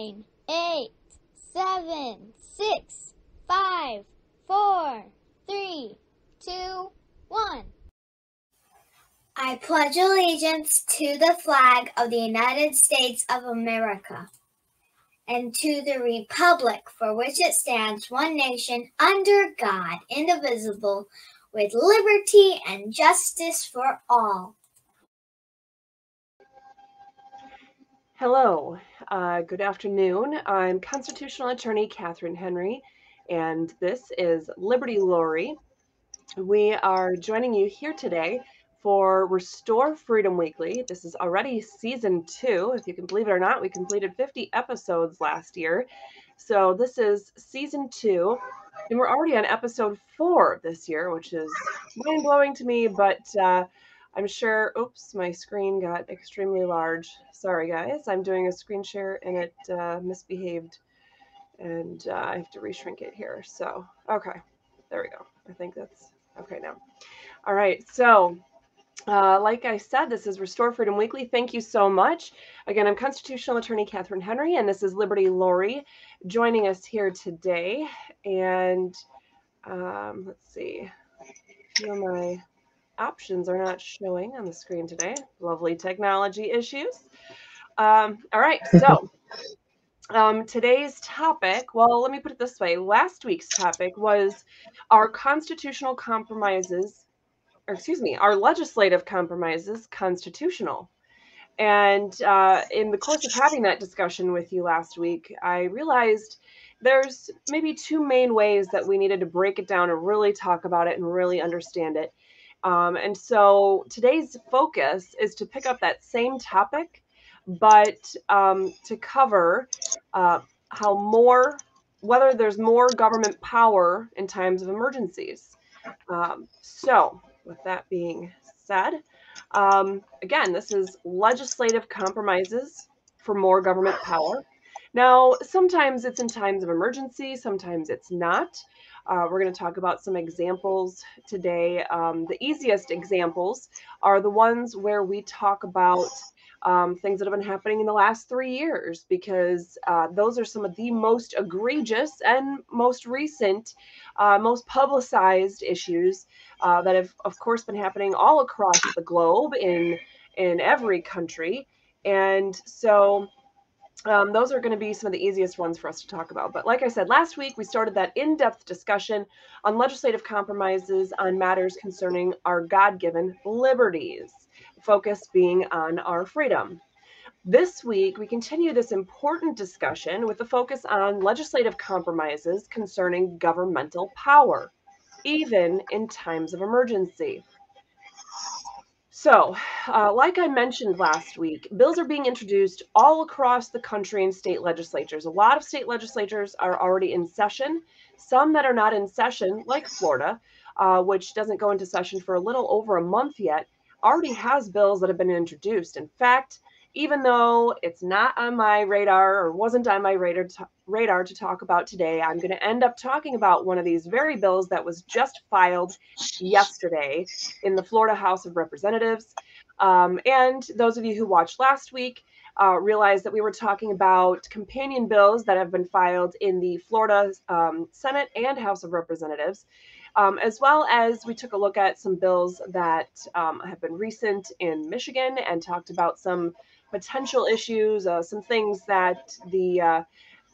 nine, eight, seven, six, five, four, three, two, one. I pledge allegiance to the flag of the United States of America and to the republic for which it stands, one nation, under God, indivisible, with liberty and justice for all. Hello, uh, good afternoon. I'm constitutional attorney Catherine Henry, and this is Liberty Lori. We are joining you here today for Restore Freedom Weekly. This is already season two. If you can believe it or not, we completed 50 episodes last year. So this is season two, and we're already on episode four this year, which is mind blowing to me, but uh, I'm sure, oops, my screen got extremely large. Sorry, guys. I'm doing a screen share and it uh, misbehaved. And uh, I have to reshrink it here. So, okay. There we go. I think that's okay now. All right. So, uh, like I said, this is Restore Freedom Weekly. Thank you so much. Again, I'm constitutional attorney Catherine Henry, and this is Liberty Lori joining us here today. And um, let's see. Feel my options are not showing on the screen today. Lovely technology issues. Um, all right, so um, today's topic, well, let me put it this way. Last week's topic was our constitutional compromises, or excuse me, our legislative compromises constitutional. And uh, in the course of having that discussion with you last week, I realized there's maybe two main ways that we needed to break it down and really talk about it and really understand it. Um, and so today's focus is to pick up that same topic, but um, to cover uh, how more, whether there's more government power in times of emergencies. Um, so, with that being said, um, again, this is legislative compromises for more government power. Now, sometimes it's in times of emergency, sometimes it's not. Uh, we're going to talk about some examples today. Um, the easiest examples are the ones where we talk about um, things that have been happening in the last three years, because uh, those are some of the most egregious and most recent, uh, most publicized issues uh, that have, of course, been happening all across the globe in in every country. And so um, those are going to be some of the easiest ones for us to talk about. But like I said, last week we started that in depth discussion on legislative compromises on matters concerning our God given liberties, focus being on our freedom. This week, we continue this important discussion with the focus on legislative compromises concerning governmental power, even in times of emergency. So, uh, like I mentioned last week, bills are being introduced all across the country in state legislatures. A lot of state legislatures are already in session. Some that are not in session, like Florida, uh, which doesn't go into session for a little over a month yet, already has bills that have been introduced. In fact, even though it's not on my radar or wasn't on my radar to, radar to talk about today, I'm going to end up talking about one of these very bills that was just filed yesterday in the Florida House of Representatives. Um, and those of you who watched last week uh, realized that we were talking about companion bills that have been filed in the Florida um, Senate and House of Representatives. Um, as well as we took a look at some bills that um, have been recent in Michigan and talked about some potential issues, uh, some things that the uh,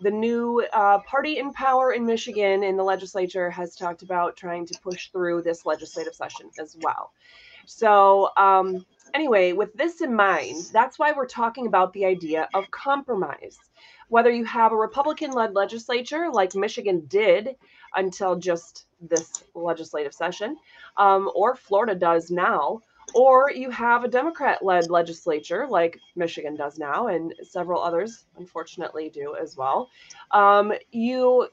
the new uh, party in power in Michigan in the legislature has talked about trying to push through this legislative session as well. So, um, anyway, with this in mind, that's why we're talking about the idea of compromise. Whether you have a Republican led legislature like Michigan did until just this legislative session, um, or Florida does now, or you have a Democrat led legislature like Michigan does now, and several others unfortunately do as well. Um, you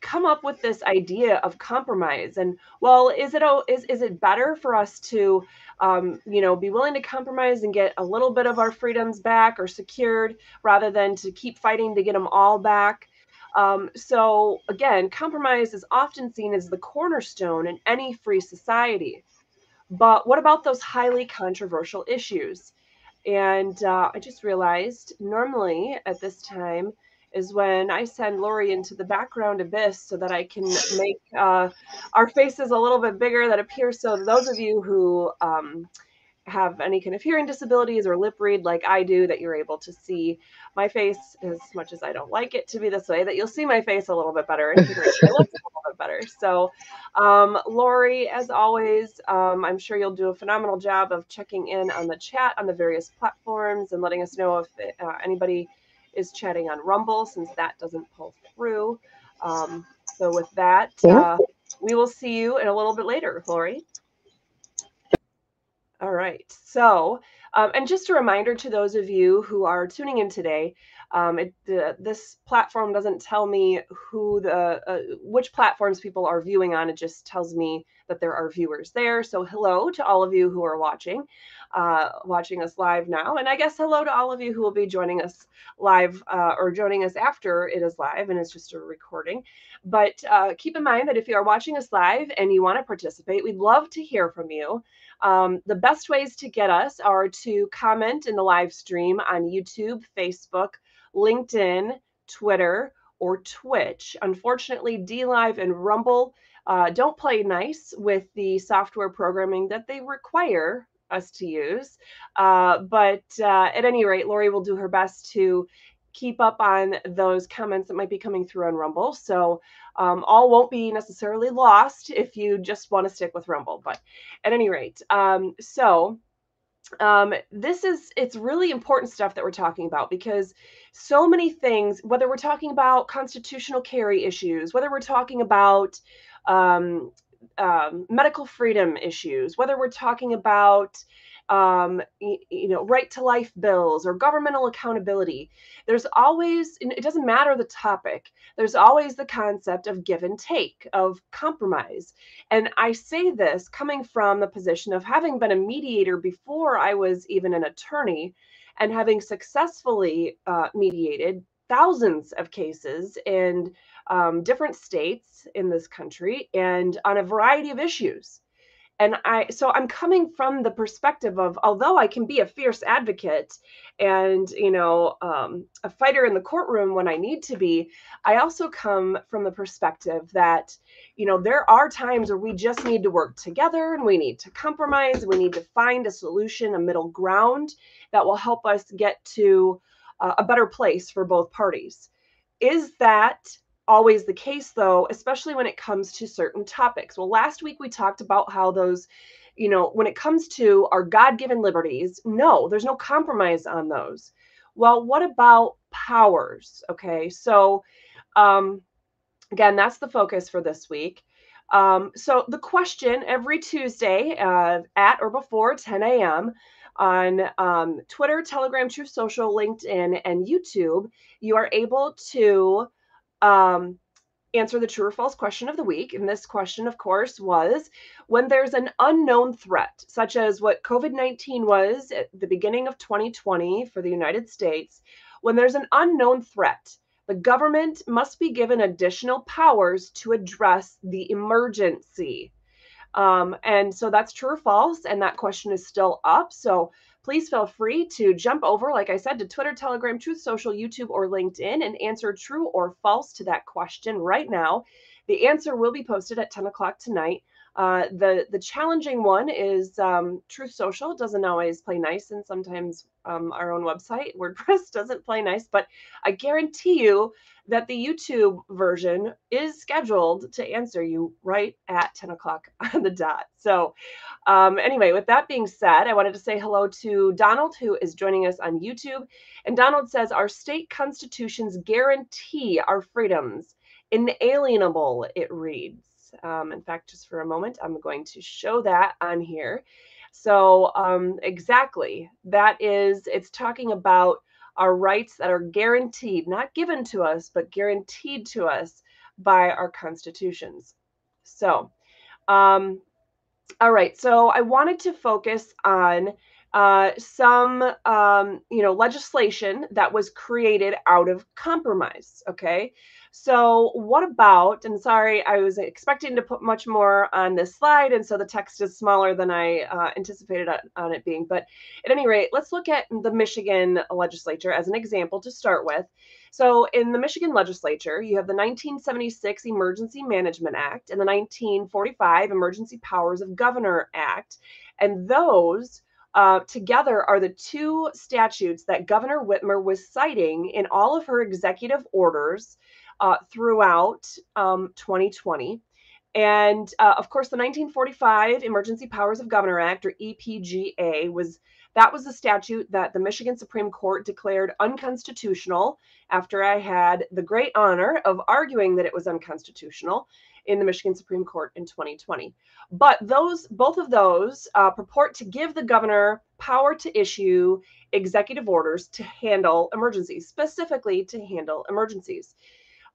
come up with this idea of compromise and well is it is, is it better for us to um, you know be willing to compromise and get a little bit of our freedoms back or secured rather than to keep fighting to get them all back um, so again compromise is often seen as the cornerstone in any free society but what about those highly controversial issues? And uh, I just realized normally at this time is when I send Lori into the background abyss so that I can make uh, our faces a little bit bigger that appear. so those of you who um, have any kind of hearing disabilities or lip read like I do, that you're able to see my face as much as I don't like it to be this way, that you'll see my face a little bit better and figure it a little bit better. So, um, Lori, as always, um, I'm sure you'll do a phenomenal job of checking in on the chat on the various platforms and letting us know if uh, anybody is chatting on Rumble, since that doesn't pull through. Um, so, with that, uh, we will see you in a little bit later, Lori. All right. So, um, and just a reminder to those of you who are tuning in today, um, it, the, this platform doesn't tell me who the uh, which platforms people are viewing on. It just tells me that there are viewers there. So hello to all of you who are watching, uh, watching us live now, and I guess hello to all of you who will be joining us live uh, or joining us after it is live and it's just a recording. But uh, keep in mind that if you are watching us live and you want to participate, we'd love to hear from you. Um, the best ways to get us are to comment in the live stream on YouTube, Facebook, LinkedIn, Twitter, or Twitch. Unfortunately, DLive and Rumble uh, don't play nice with the software programming that they require us to use. Uh, but uh, at any rate, Lori will do her best to keep up on those comments that might be coming through on Rumble. So um, all won't be necessarily lost if you just want to stick with Rumble. But at any rate, um, so um, this is it's really important stuff that we're talking about because so many things, whether we're talking about constitutional carry issues, whether we're talking about um, um, medical freedom issues, whether we're talking about um, you, know, right to life bills or governmental accountability. There's always, it doesn't matter the topic, there's always the concept of give and take, of compromise. And I say this coming from the position of having been a mediator before I was even an attorney and having successfully uh, mediated thousands of cases in um, different states in this country and on a variety of issues and i so i'm coming from the perspective of although i can be a fierce advocate and you know um, a fighter in the courtroom when i need to be i also come from the perspective that you know there are times where we just need to work together and we need to compromise. We need to find a solution a middle ground that will help us get to uh, a better place for both parties. Is that always the case though especially when it comes to certain topics. Well last week we talked about how those you know when it comes to our god-given liberties no there's no compromise on those. Well what about powers? Okay so um again that's the focus for this week. Um, so the question every tuesday uh, at or before 10 a.m on um, twitter telegram truth social linkedin and youtube you are able to um, answer the true or false question of the week. And this question, of course, was when there's an unknown threat, such as what COVID 19 was at the beginning of 2020 for the United States, when there's an unknown threat, the government must be given additional powers to address the emergency. Um, and so that's true or false. And that question is still up. So please feel free to jump over, like I said, to Twitter, Telegram, Truth Social, YouTube, or LinkedIn and answer true or false to that question right now. The answer will be posted at 10 o'clock tonight. Uh, the the challenging one is um, Truth Social doesn't always play nice, and sometimes um, our own website WordPress doesn't play nice. But I guarantee you that the YouTube version is scheduled to answer you right at 10 o'clock on the dot. So, um, anyway, with that being said, I wanted to say hello to Donald, who is joining us on YouTube. And Donald says, Our state constitutions guarantee our freedoms. Inalienable, it reads. Um, in fact, just for a moment, I'm going to show that on here. So, um, exactly, that is, it's talking about our rights that are guaranteed, not given to us, but guaranteed to us by our constitutions. So, um, all right, so I wanted to focus on uh, some um, you know legislation that was created out of compromise. Okay, so what about? And sorry, I was expecting to put much more on this slide, and so the text is smaller than I uh, anticipated on, on it being. But at any rate, let's look at the Michigan legislature as an example to start with. So in the Michigan legislature, you have the 1976 Emergency Management Act and the 1945 Emergency Powers of Governor Act, and those uh, together are the two statutes that Governor Whitmer was citing in all of her executive orders uh, throughout um, 2020. And uh, of course, the 1945 Emergency Powers of Governor Act, or EPGA, was that was the statute that the Michigan Supreme Court declared unconstitutional after I had the great honor of arguing that it was unconstitutional in the Michigan Supreme Court in 2020. But those, both of those, uh, purport to give the governor power to issue executive orders to handle emergencies, specifically to handle emergencies.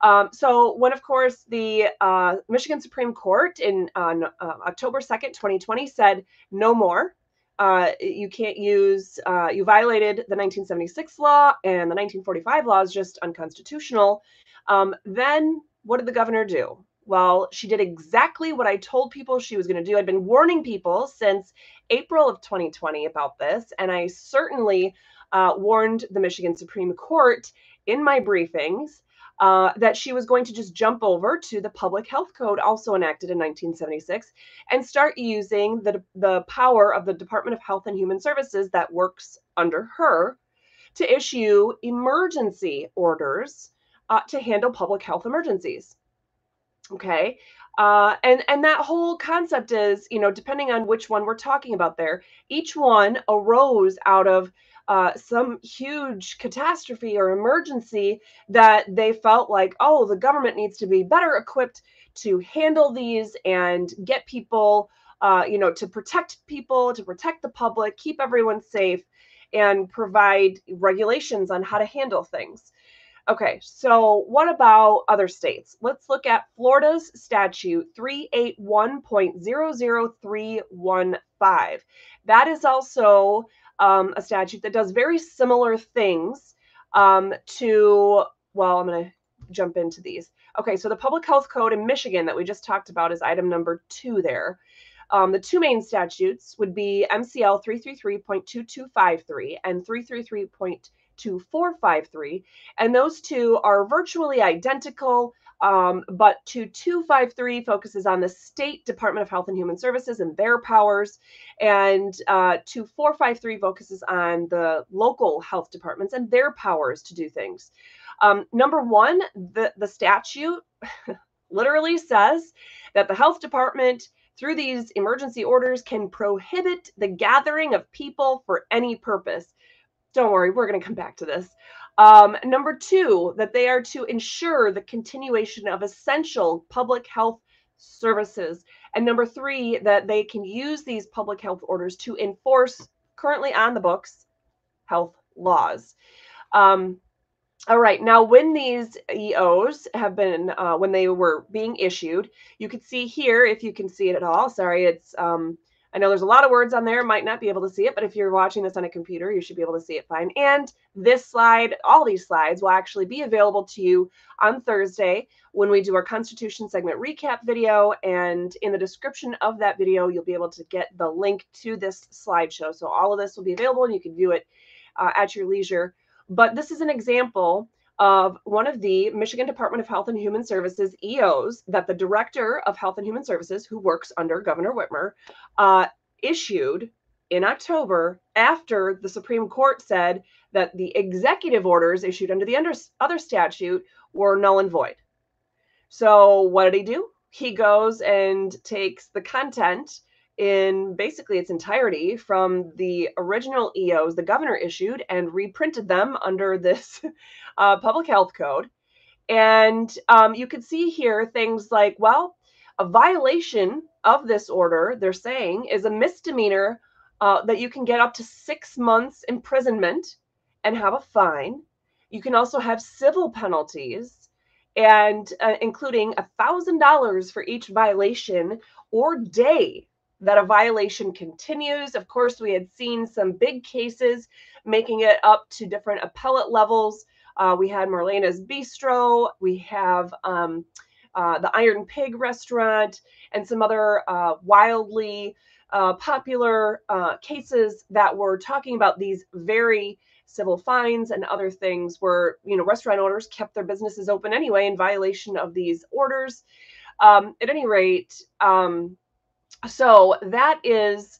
Um, so when, of course, the uh, Michigan Supreme Court in on uh, October 2nd, 2020 said no more. Uh, you can't use, uh, you violated the 1976 law and the 1945 law is just unconstitutional. Um, then what did the governor do? Well, she did exactly what I told people she was going to do. I'd been warning people since April of 2020 about this, and I certainly uh, warned the Michigan Supreme Court in my briefings uh, that she was going to just jump over to the Public Health Code, also enacted in 1976, and start using the, the power of the Department of Health and Human Services that works under her to issue emergency orders uh, to handle public health emergencies okay. Uh, and and that whole concept is you know depending on which one we're talking about there each one arose out of uh, some huge catastrophe or emergency that they felt like oh the government needs to be better equipped to handle these and get people uh, you know to protect people to protect the public keep everyone safe and provide regulations on how to handle things Okay, so what about other states? Let's look at Florida's statute 381.00315. That is also um, a statute that does very similar things um, to, well, I'm going to jump into these. Okay, so the public health code in Michigan that we just talked about is item number two there. Um, the two main statutes would be MCL 333.2253 and 333. 2453. And those two are virtually identical. Um, but 2253 focuses on the state Department of Health and Human Services and their powers, and uh, 2453 focuses on the local health departments and their powers to do things. Um, number one, the, the statute literally says that the health department through these emergency orders can prohibit the gathering of people for any purpose don't worry, we're going to come back to this. Um, number two, that they are to ensure the continuation of essential public health services. And number three, that they can use these public health orders to enforce currently on the books health laws. Um, all right, now when these EOs have been, uh, when they were being issued, you can see here, if you can see it at all, sorry, it's um, I know there's a lot of words on there, might not be able to see it, but if you're watching this on a computer, you should be able to see it fine. And this slide, all these slides will actually be available to you on Thursday when we do our Constitution segment recap video. And in the description of that video, you'll be able to get the link to this slideshow. So all of this will be available and you can view it uh, at your leisure. But this is an example of one of the Michigan Department of Health and Human Services EOs that the Director of Health and Human Services, who works under Governor Whitmer, uh, issued in October after the Supreme Court said that the executive orders issued under the under, other statute were null and void. So, what did he do? He goes and takes the content in basically its entirety from the original EOs the governor issued and reprinted them under this uh, public health code. And um, you can see here things like, well, a violation of this order, they're saying, is a misdemeanor uh, that you can get up to six months imprisonment and have a fine. You can also have civil penalties, and uh, including a thousand dollars for each violation or day that a violation continues. Of course, we had seen some big cases making it up to different appellate levels. Uh, we had Marlena's Bistro, we have um, uh, the Iron Pig restaurant, and some other uh, wildly uh, popular uh, cases that were talking about these very civil fines and other things where you know restaurant owners kept their businesses open anyway in violation of these orders. Um, at any rate um, so that is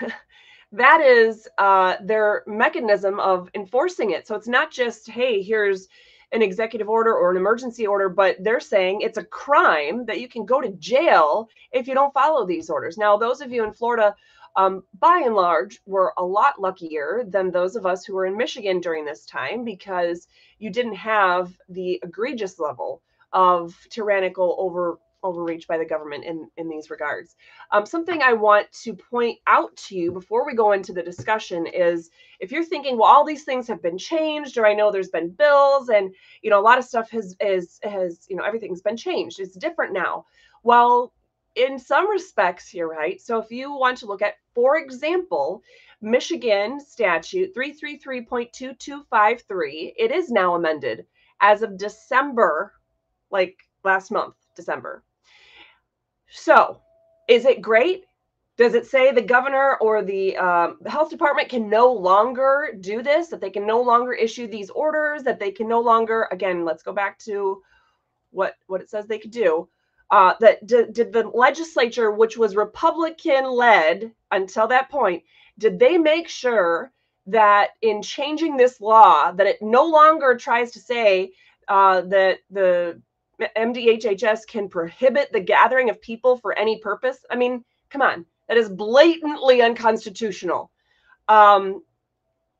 that is uh, their mechanism of enforcing it. So it's not just hey here's an executive order or an emergency order but they're saying it's a crime that you can go to jail if you don't follow these orders. Now those of you in florida um, by and large were a lot luckier than those of us who were in michigan during this time because you didn't have the egregious level of tyrannical over overreach by the government in in these regards. Um, something I want to point out to you before we go into the discussion is if you're thinking, well, all these things have been changed, or I know there's been bills, and you know a lot of stuff has is has you know everything's been changed. It's different now. Well, in some respects, you're right. So if you want to look at, for example, Michigan statute 333.2253, it is now amended as of December, like last month, December. So, is it great? Does it say the governor or the, um, the health department can no longer do this? That they can no longer issue these orders? That they can no longer? Again, let's go back to what what it says they could do. Uh, that did, did the legislature, which was Republican led until that point, did they make sure that in changing this law, that it no longer tries to say uh, that the MDHHS can prohibit the gathering of people for any purpose. I mean, come on, that is blatantly unconstitutional. Um,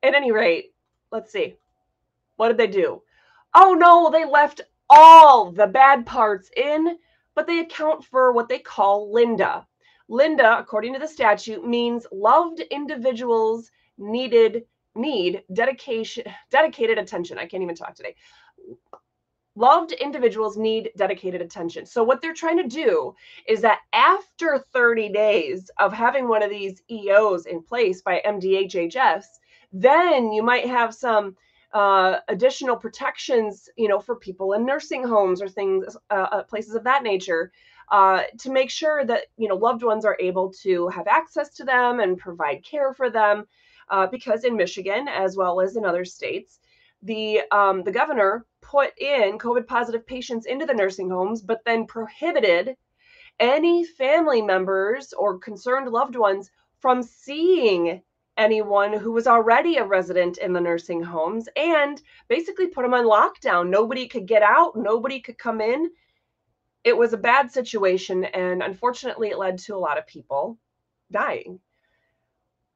at any rate, let's see. What did they do? Oh no, they left all the bad parts in, but they account for what they call Linda. Linda, according to the statute, means loved individuals needed need dedication dedicated attention. I can't even talk today loved individuals need dedicated attention. So, what they're trying to do is that after 30 days of having one of these EOs in place by MDHHS, then you might have some uh, additional protections, you know, for people in nursing homes or things, uh, uh, places of that nature, uh, to make sure that you know loved ones are able to have access to them and provide care for them. Uh, because in Michigan, as well as in other states, the um, the governor put in COVID positive patients into the nursing homes, but then prohibited any family members or concerned loved ones from seeing anyone who was already a resident in the nursing homes and basically put them on lockdown. Nobody could get out, nobody could come in. It was a bad situation, and unfortunately, it led to a lot of people dying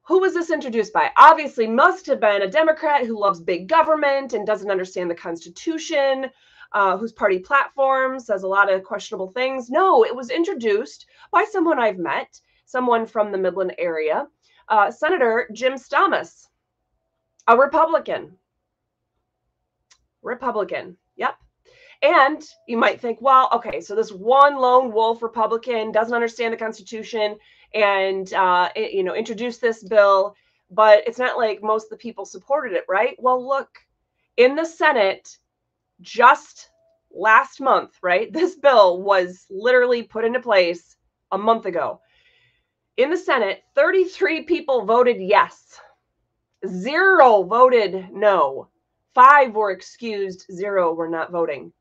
who was this introduced by? Obviously, must have been a Democrat who loves big government and doesn't understand the Constitution, uh, whose party platform says a lot of questionable things. No, it was introduced by someone I've met, someone from the Midland area, uh, Senator Jim Stamas, a Republican. Republican. Yep. And you might think, well, okay, so this one lone wolf Republican doesn't understand the Constitution and uh, it, you know introduced this bill but it's not like most of the people supported it right? Well look in the senate just last month right this bill was literally put into place a month ago. In the senate 33 people voted yes. Zero voted no. Five were excused zero were not voting.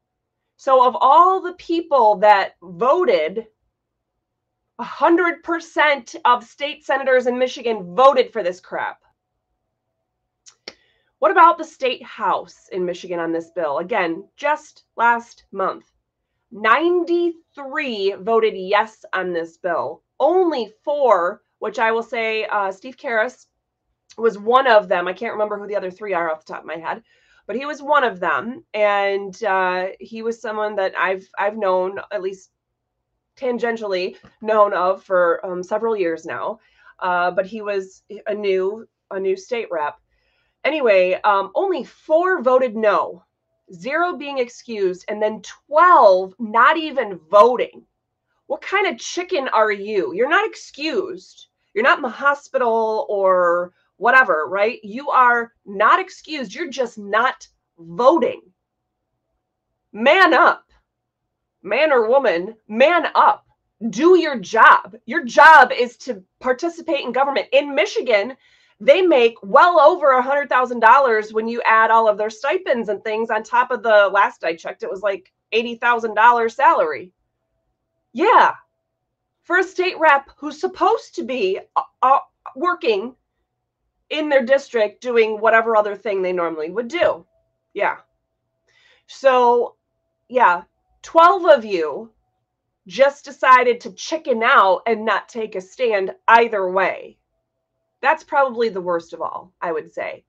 So of all the people that voted 100% of state senators in Michigan voted for this crap. What about the state house in Michigan on this bill? Again, just last month, 93 voted yes on this bill. Only four, which I will say uh, Steve Carra was one of them. I can't remember who the other three are off the top of my head, but he was one of them, and uh, he was someone that I've I've known at least tangentially known of for um, several years now. Uh, but he was a new a new state rep. Anyway, um, only four voted no, zero being excused, and then twelve not even voting. what kind of chicken are you? You're not excused. You're not in the hospital or whatever, right? You are not excused. You're just not voting. Man up. Man or woman, man up. Do your job. Your job is to participate in government. In Michigan, they make well over a hundred thousand dollars when you add all of their stipends and things on top of the last I checked, it was like eighty thousand dollars salary. Yeah, for a state rep who's supposed to be uh, uh, working in their district doing whatever other thing they normally would do. Yeah. So, yeah, 12 of you just decided to chicken out and not take a stand either way. That's probably the worst of all, I would say.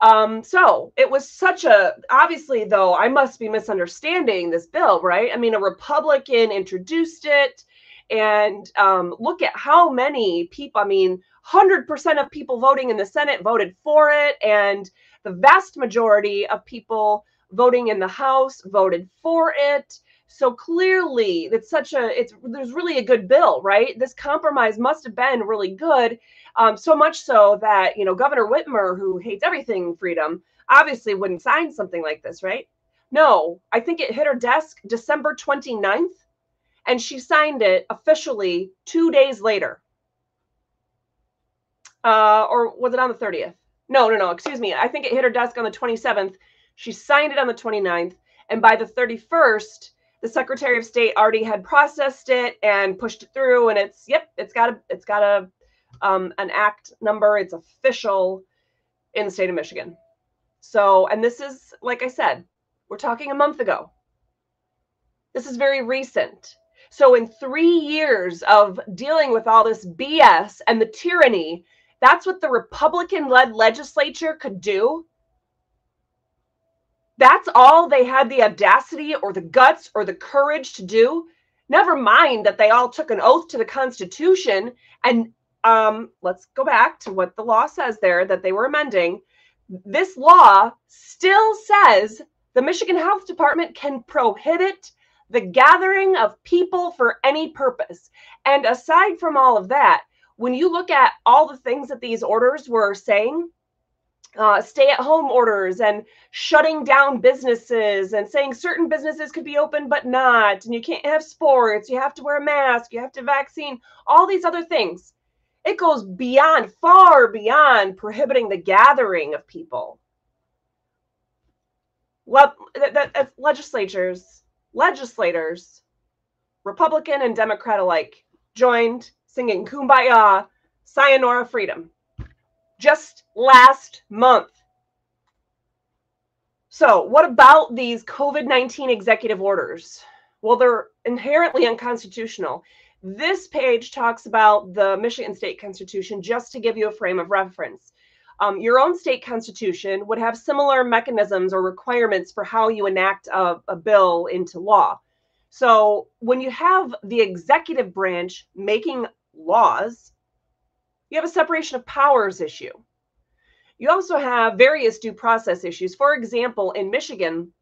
Um, so it was such a obviously, though, I must be misunderstanding this bill, right? I mean, a Republican introduced it, and um, look at how many people, I mean, 100% of people voting in the Senate voted for it, and the vast majority of people voting in the House voted for it. So clearly, it's such a it's there's really a good bill, right? This compromise must have been really good, um, so much so that you know Governor Whitmer, who hates everything freedom, obviously wouldn't sign something like this, right? No, I think it hit her desk December 29th, and she signed it officially two days later. Uh, or was it on the 30th? No, no, no, excuse me. I think it hit her desk on the 27th. She signed it on the 29th, and by the 31st, the Secretary of State already had processed it and pushed it through, and it's yep, it's got a it's got a um, an act number. It's official in the state of Michigan. So, and this is like I said, we're talking a month ago. This is very recent. So, in three years of dealing with all this BS and the tyranny, that's what the Republican led legislature could do that's all they had the audacity or the guts or the courage to do. Never mind that they all took an oath to the Constitution. And um, let's go back to what the law says there that they were amending. This law still says the Michigan Health Department can prohibit the gathering of people for any purpose. And aside from all of that, when you look at all the things that these orders were saying, uh, stay at home orders and shutting down businesses and saying certain businesses could be open but not and you can't have sports you have to wear a mask you have to vaccine all these other things. It goes beyond far beyond prohibiting the gathering of people. Le- that, that, legislatures legislators republican and democrat alike joined singing kumbaya sayonara freedom just last month. So, what about these COVID 19 executive orders? Well, they're inherently unconstitutional. This page talks about the Michigan State Constitution just to give you a frame of reference. Um, your own state constitution would have similar mechanisms or requirements for how you enact a, a bill into law. So, when you have the executive branch making laws, you have a separation of powers issue. You also have various due process issues. For example, in Michigan,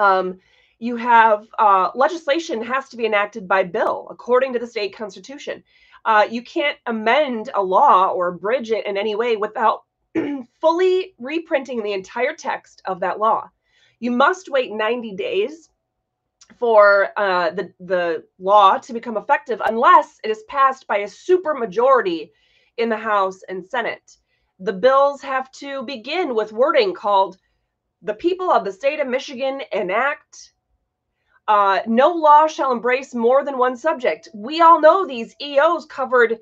um, you have uh, legislation has to be enacted by bill according to the state constitution. Uh, you can't amend a law or abridge it in any way without fully reprinting the entire text of that law. You must wait 90 days for uh, the, the law to become effective unless it is passed by a supermajority in the House and Senate. The bills have to begin with wording called the people of the state of Michigan enact. Uh, no law shall embrace more than one subject. We all know these EOs covered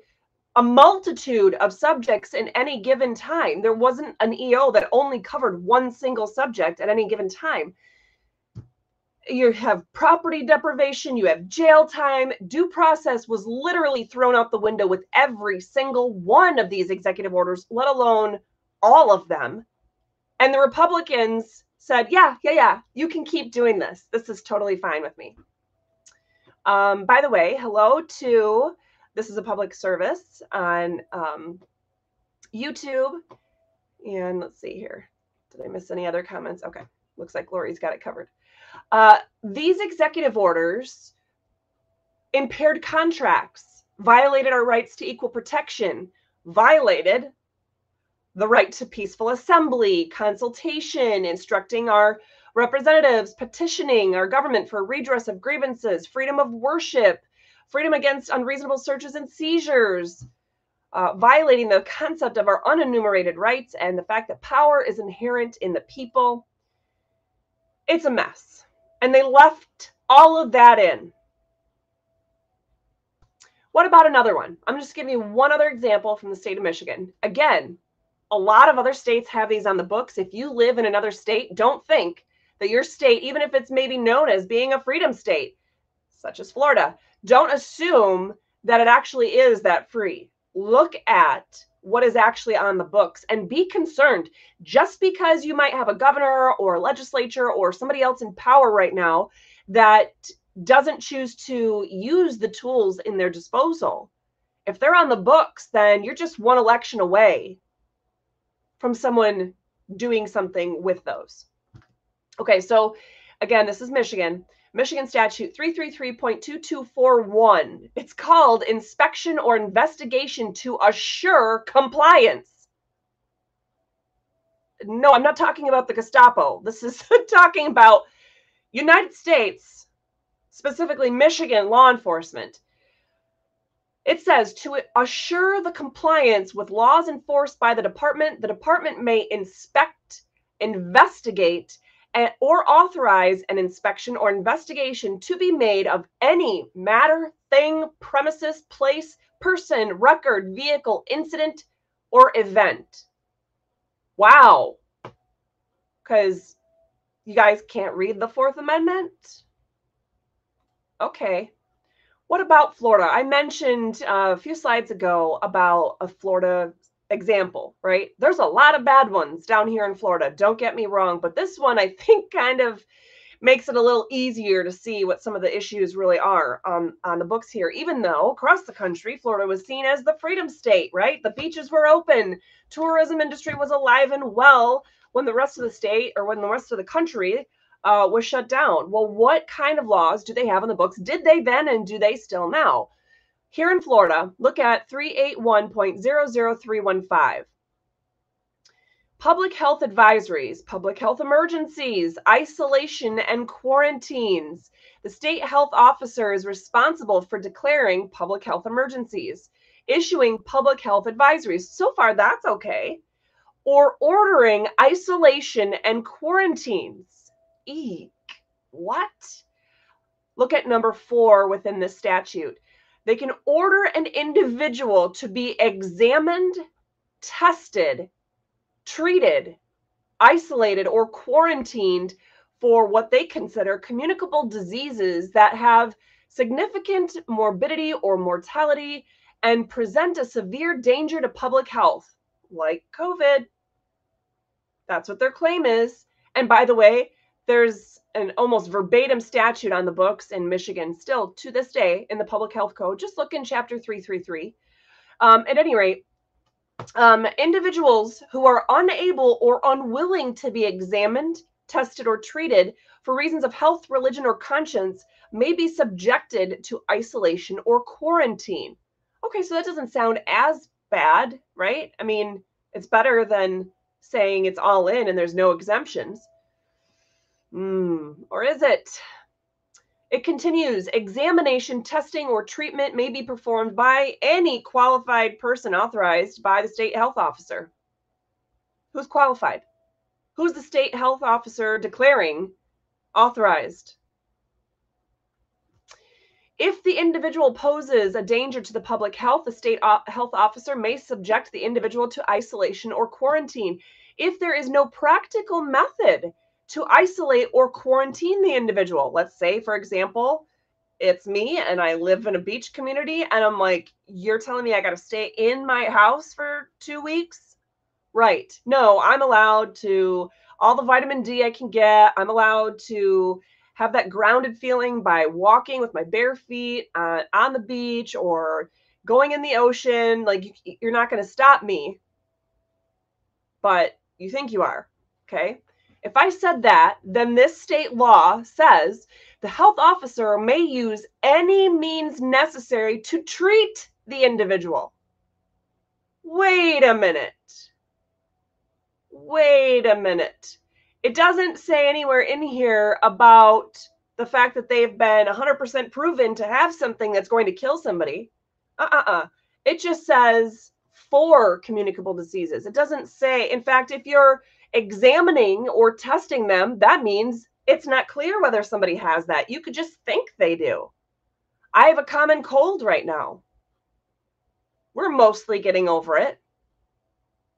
a multitude of subjects in any given time. There wasn't an EO that only covered one single subject at any given time you have property deprivation, you have jail time. Due process was literally thrown out the window with every single one of these executive orders, let alone all of them. And the Republicans said, yeah, yeah, yeah, you can keep doing this. This is totally fine with me. Um, by the way, hello to this is a public service on um, YouTube. And let's see here. Did I miss any other comments? Okay. Looks like Lori's got it covered. Uh, these executive orders impaired contracts, violated our rights to equal protection, violated the right to peaceful assembly, consultation, instructing our representatives, petitioning our government for redress of grievances, freedom of worship, freedom against unreasonable searches and seizures, uh, violating the concept of our unenumerated rights and the fact that power is inherent in the people. It's a mess. And they left all of that in. What about another one? I'm just giving you one other example from the state of Michigan. Again, a lot of other states have these on the books. If you live in another state, don't think that your state, even if it's maybe known as being a freedom state, such as Florida, don't assume that it actually is that free look at what is actually on the books. And be concerned just because you might have a governor or a legislature or somebody else in power right now that doesn't choose to use the tools in their disposal if they're on the books then you're just one election away from someone doing something with those. Okay so again this is michigan Michigan Statute 333.2241. It's called inspection or investigation to assure compliance. No, I'm not talking about the Gestapo. This is talking about United States, specifically Michigan law enforcement. It says to assure the compliance with laws enforced by the department, the department may inspect, investigate, or authorize an inspection or investigation to be made of any matter, thing, premises, place, person, record, vehicle, incident, or event. Wow. Because you guys can't read the Fourth Amendment? Okay. What about Florida? I mentioned uh, a few slides ago about a Florida example, right? There's a lot of bad ones down here in Florida. Don't get me wrong, but this one I think kind of makes it a little easier to see what some of the issues really are on, on the books here. Even though across the country, Florida was seen as the freedom state, right? The beaches were open, tourism industry was alive and well when the rest of the state or when the rest of the country uh, was shut down. Well, what kind of laws do they have on the books? Did they then and do they still now? Here in Florida, look at 381.00315. Public health advisories, public health emergencies, isolation and quarantines. The state health officer is responsible for declaring public health emergencies, issuing public health advisories. So far, that's okay. Or ordering isolation and quarantines. Eek. What? Look at number four within this statute they can order an individual to be examined, tested, treated, isolated, or quarantined for what they consider communicable diseases that have significant morbidity or mortality and present a severe danger to public health, like COVID. That's what their claim is. And by the way, there's an almost verbatim statute on the books in Michigan still to this day in the public health code. Just look in chapter 333. Um, at any rate, um, individuals who are unable or unwilling to be examined, tested, or treated for reasons of health, religion, or conscience may be subjected to isolation or quarantine. Okay, so that doesn't sound as bad, right? I mean, it's better than saying it's all in and there's no exemptions. Mm, or is it? It continues examination, testing, or treatment may be performed by any qualified person authorized by the state health officer. Who's qualified? Who's the state health officer declaring authorized? If the individual poses a danger to the public health, the state health officer may subject the individual to isolation or quarantine. If there is no practical method to isolate or quarantine the individual. Let's say, for example, it's me and I live in a beach community, and I'm like, you're telling me I got to stay in my house for two weeks? Right. No, I'm allowed to, all the vitamin D I can get, I'm allowed to have that grounded feeling by walking with my bare feet uh, on the beach or going in the ocean. Like, you're not going to stop me, but you think you are. Okay. If I said that, then this state law says the health officer may use any means necessary to treat the individual. Wait a minute. Wait a minute. It doesn't say anywhere in here about the fact that they've been 100% proven to have something that's going to kill somebody. Uh uh uh. It just says for communicable diseases. It doesn't say, in fact, if you're examining or testing them, that means it's not clear whether somebody has that. You could just think they do. I have a common cold right now. We're mostly getting over it.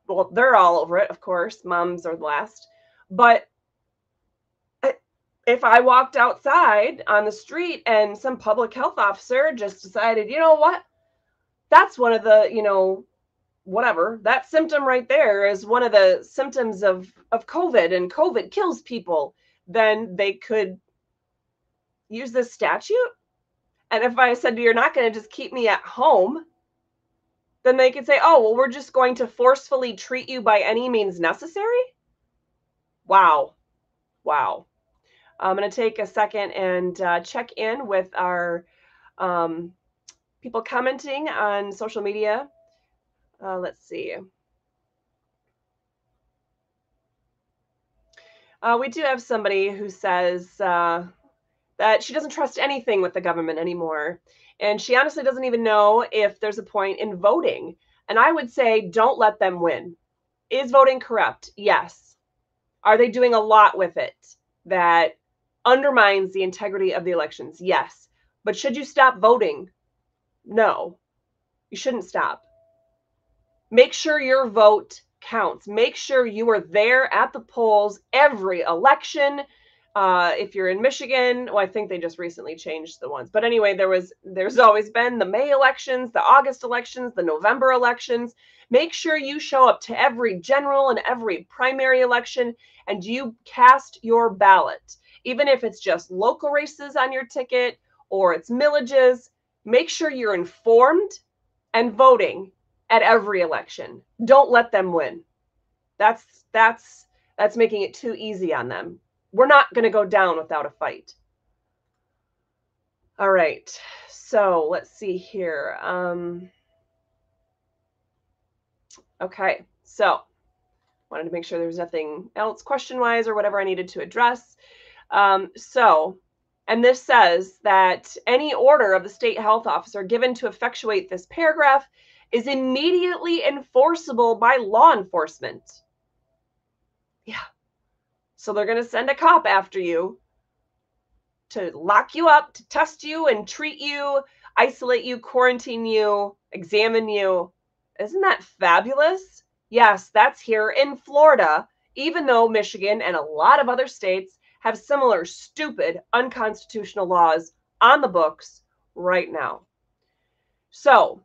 Well, they're all over it, of course. Moms are the last. But if I walked outside on the street and some public health officer just decided, you know what? That's one of the, you know, whatever that symptom right there is one of the symptoms of of covid and covid kills people then they could use this statute? And if i said you're not going to just keep me at home then they could say oh well we're just going to forcefully treat you by any means necessary? Wow. Wow. I'm going to take a second and uh, check in with our um, people commenting on social media uh, let's see. Uh, we do have somebody who says uh, that she doesn't trust anything with the government anymore. And she honestly doesn't even know if there's a point in voting. And I would say, don't let them win. Is voting corrupt? Yes. Are they doing a lot with it that undermines the integrity of the elections? Yes. But should you stop voting? No. You shouldn't stop. Make sure your vote counts. Make sure you are there at the polls every election. Uh, if you're in Michigan, well, I think they just recently changed the ones. But anyway, there was there's always been the May elections, the August elections, the November elections. Make sure you show up to every general and every primary election and you cast your ballot. Even if it's just local races on your ticket or it's millages, make sure you're informed and voting at every election. Don't let them win. That's that's that's making it too easy on them. We're not going to go down without a fight. All right. So, let's see here. Um Okay. So, wanted to make sure there was nothing else question-wise or whatever I needed to address. Um so, and this says that any order of the state health officer given to effectuate this paragraph is immediately enforceable by law enforcement. Yeah. So they're going to send a cop after you to lock you up, to test you and treat you, isolate you, quarantine you, examine you. Isn't that fabulous? Yes, that's here in Florida, even though Michigan and a lot of other states have similar stupid, unconstitutional laws on the books right now. So,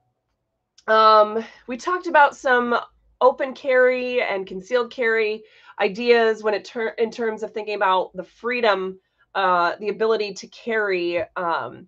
um, we talked about some open carry and concealed carry ideas when it ter- in terms of thinking about the freedom, uh, the ability to carry um,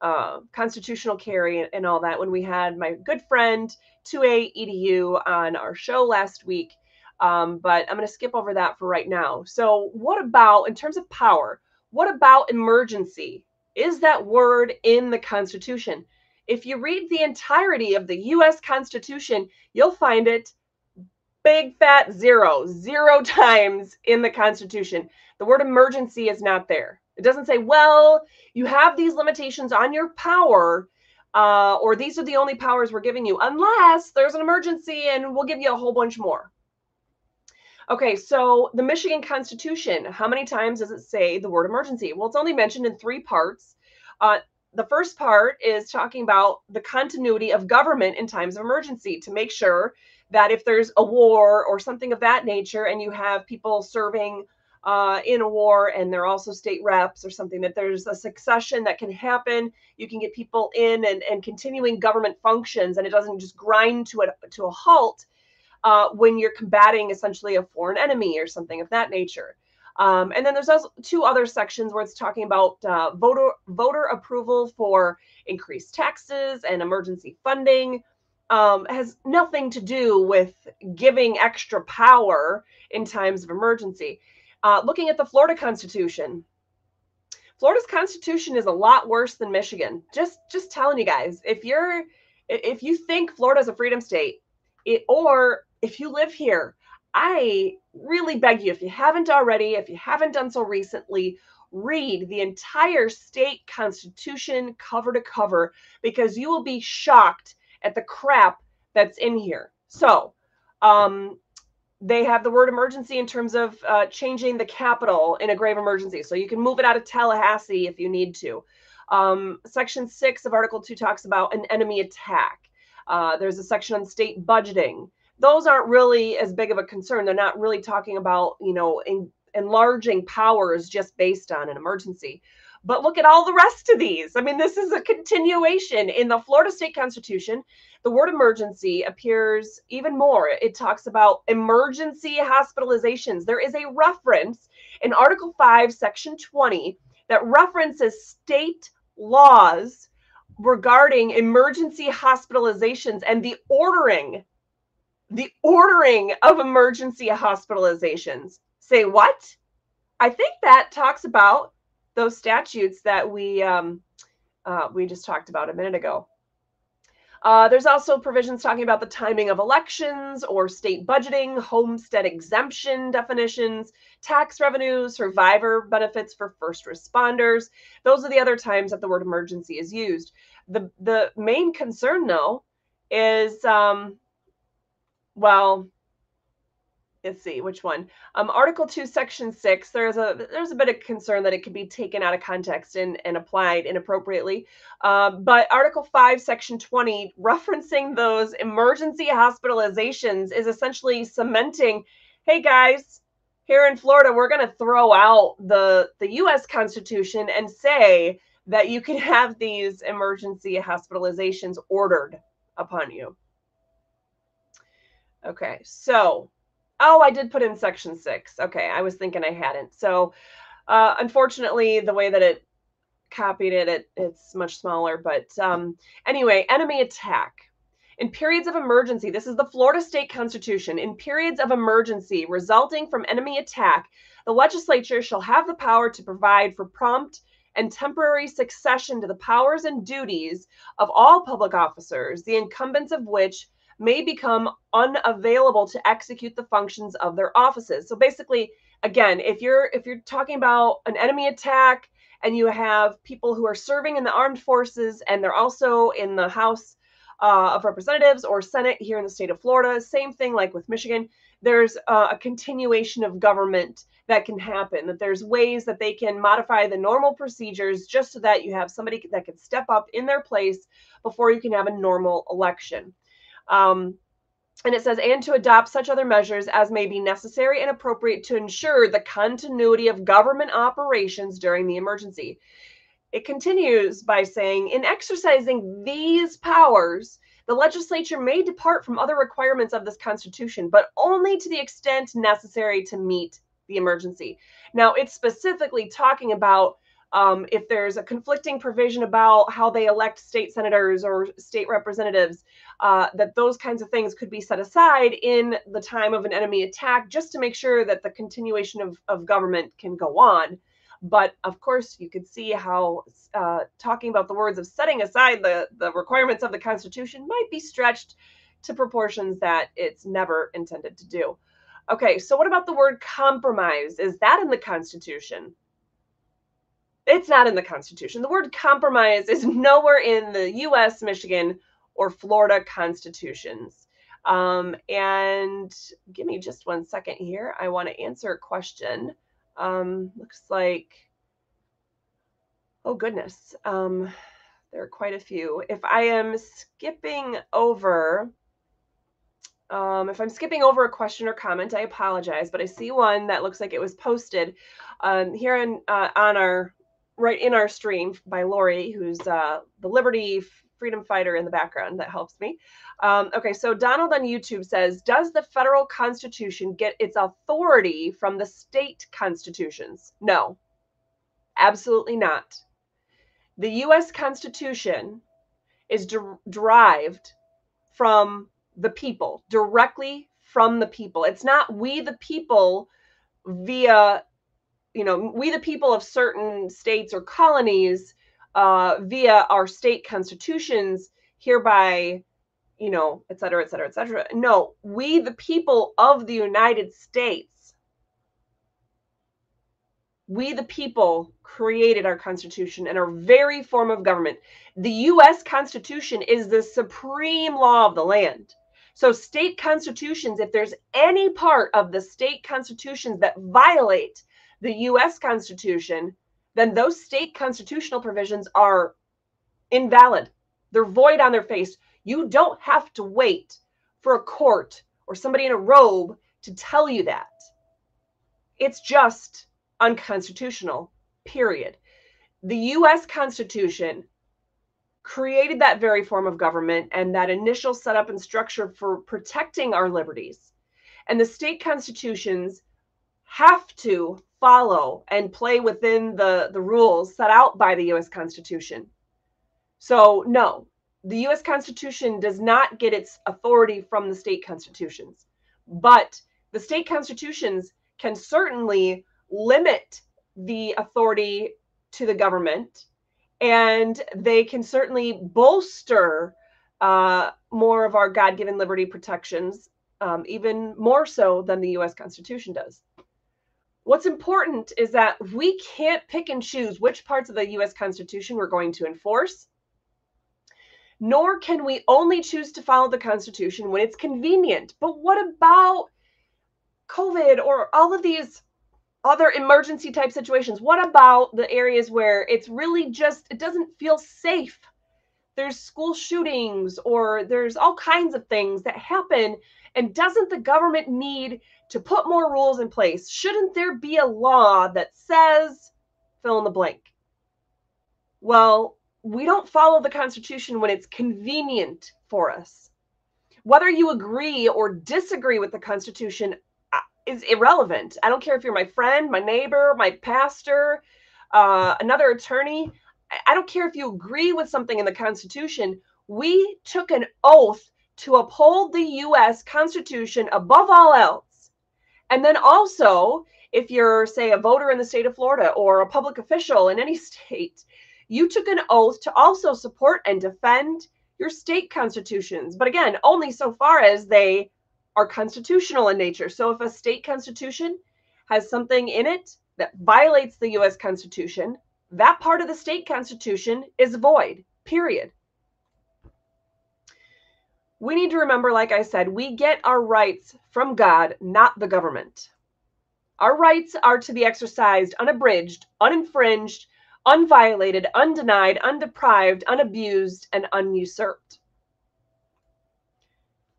uh, constitutional carry and, and, all that. When we had my good friend 2A EDU on our show last week, um, but I'm going to skip over that for right now. So, what about in terms of power? What about emergency? Is that word in the Constitution? If you read the entirety of the US Constitution, you'll find it big fat zero, zero times in the Constitution. The word emergency is not there. It doesn't say, well, you have these limitations on your power, uh, or these are the only powers we're giving you, unless there's an emergency and we'll give you a whole bunch more. Okay, so the Michigan Constitution, how many times does it say the word emergency? Well, it's only mentioned in three parts. Uh, the first part is talking about the continuity of government in times of emergency to make sure that if there's a war or something of that nature and you have people serving uh, in a war and they're also state reps or something that there's a succession that can happen. You can get people in and, and continuing government functions and it doesn't just grind to a, to a halt uh, when you're combating essentially a foreign enemy or something of that nature um, and then there's also two other sections where it's talking about uh, voter voter approval for increased taxes and emergency funding. Um, has nothing to do with giving extra power in times of emergency. Uh, looking at the Florida Constitution, Florida's constitution is a lot worse than Michigan. Just just telling you guys, if you're if you think Florida's a freedom state, it, or if you live here, I really beg you, if you haven't already, if you haven't done so recently, read the entire state constitution cover to cover because you will be shocked at the crap that's in here. So, um, they have the word emergency in terms of uh, changing the capital in a grave emergency. So you can move it out of Tallahassee if you need to. Um, section six of Article two talks about an enemy attack. Uh, there's a section on state budgeting. Those aren't really as big of a concern. They're not really talking about, you know, in, enlarging powers just based on an emergency. But look at all the rest of these. I mean, this is a continuation. In the Florida State Constitution, the word emergency appears even more. It talks about emergency hospitalizations. There is a reference in Article 5, Section 20, that references state laws regarding emergency hospitalizations and the ordering the ordering of emergency hospitalizations say what i think that talks about those statutes that we um, uh, we just talked about a minute ago. Uh, there's also provisions talking about the timing of elections or state budgeting, homestead exemption definitions, tax revenue, survivor benefits for first responders. Those are the other times that the word emergency is used. The the main concern though is um, well, let's see which one? Um, article 2 section 6 there's a there's a bit of concern that it could be taken out of context and, and applied inappropriately. Um, but article 5 section 20 referencing those emergency hospitalizations is essentially cementing hey guys here in florida we're going to throw out the the us constitution and say that you can have these emergency hospitalizations ordered upon you okay so Oh, I did put in section six. Okay, I was thinking I hadn't. So, uh, unfortunately, the way that it copied it, it it's much smaller. But um, anyway, enemy attack. In periods of emergency, this is the Florida State Constitution. In periods of emergency resulting from enemy attack, the legislature shall have the power to provide for prompt and temporary succession to the powers and duties of all public officers, the incumbents of which may become unavailable to execute the functions of their offices. So basically, again, if you're if you're talking about an enemy attack and you have people who are serving in the armed forces and they're also in the House uh, of Representatives or Senate here in the state of Florida, same thing like with Michigan. There's uh, a continuation of government that can happen. That there's ways that they can modify the normal procedures just so that you have somebody that can step up in their place before you can have a normal election. Um, and it says, and to adopt such other measures as may be necessary and appropriate to ensure the continuity of government operations during the emergency. It continues by saying, in exercising these powers, the legislature may depart from other requirements of this Constitution, but only to the extent necessary to meet the emergency. Now, it's specifically talking about um, if there's a conflicting provision about how they elect state senators or state representatives, uh, that those kinds of things could be set aside in the time of an enemy attack just to make sure that the continuation of, of government can go on. But of course, you could see how uh, talking about the words of setting aside the, the requirements of the Constitution might be stretched to proportions that it's never intended to do. Okay, so what about the word compromise? Is that in the Constitution? It's not in the Constitution. The word compromise is nowhere in the US, Michigan, or Florida constitutions. Um, and give me just one second here. I want to answer a question. Um, looks like, oh goodness, um, there are quite a few. If I am skipping over, um, if I'm skipping over a question or comment, I apologize, but I see one that looks like it was posted um, here in, uh, on our right in our stream by Lori, who's uh, the Liberty freedom fighter in the background. That helps me. Um, okay, so Donald on YouTube says, Does the federal constitution get its authority from the state constitutions? No, absolutely not. The US Constitution is de- derived from the people, directly from the people. It's not we the people via you know, we the people of certain states or colonies uh, via our state constitutions hereby, you know, et cetera, et cetera, et cetera. No, we the people of the United States, we the people created our constitution and our very form of government. The US Constitution is the supreme law of the land. So, state constitutions, if there's any part of the state constitutions that violate the US Constitution, then those state constitutional provisions are invalid. They're void on their face. You don't have to wait for a court or somebody in a robe to tell you that. It's just unconstitutional, period. The US Constitution created that very form of government and that initial setup and structure for protecting our liberties. And the state constitutions have to follow and play within the, the rules set out by the US Constitution. So, no, the US Constitution does not get its authority from the state constitutions, but the state constitutions can certainly limit the authority to the government and they can certainly bolster uh, more of our God given liberty protections, um, even more so than the US Constitution does. What's important is that we can't pick and choose which parts of the US Constitution we're going to enforce, nor can we only choose to follow the Constitution when it's convenient. But what about COVID or all of these other emergency type situations? What about the areas where it's really just, it doesn't feel safe? There's school shootings or there's all kinds of things that happen. And doesn't the government need to put more rules in place, shouldn't there be a law that says fill in the blank? Well, we don't follow the Constitution when it's convenient for us. Whether you agree or disagree with the Constitution uh, is irrelevant. I don't care if you're my friend, my neighbor, my pastor, uh, another attorney. I don't care if you agree with something in the Constitution. We took an oath to uphold the U.S. Constitution above all else and then also, if you're, say, a voter in the state of Florida or a public official in any state, you took an oath to also support and defend your state constitutions. But again, only so far as they are constitutional in nature. So if a state constitution has something in it that violates the US Constitution, that part of the state constitution is void, period we need to remember, like I said, we get our rights from God, not the government. Our rights are to be exercised unabridged, uninfringed, unviolated, undenied, undeprived, unabused, and unusurped.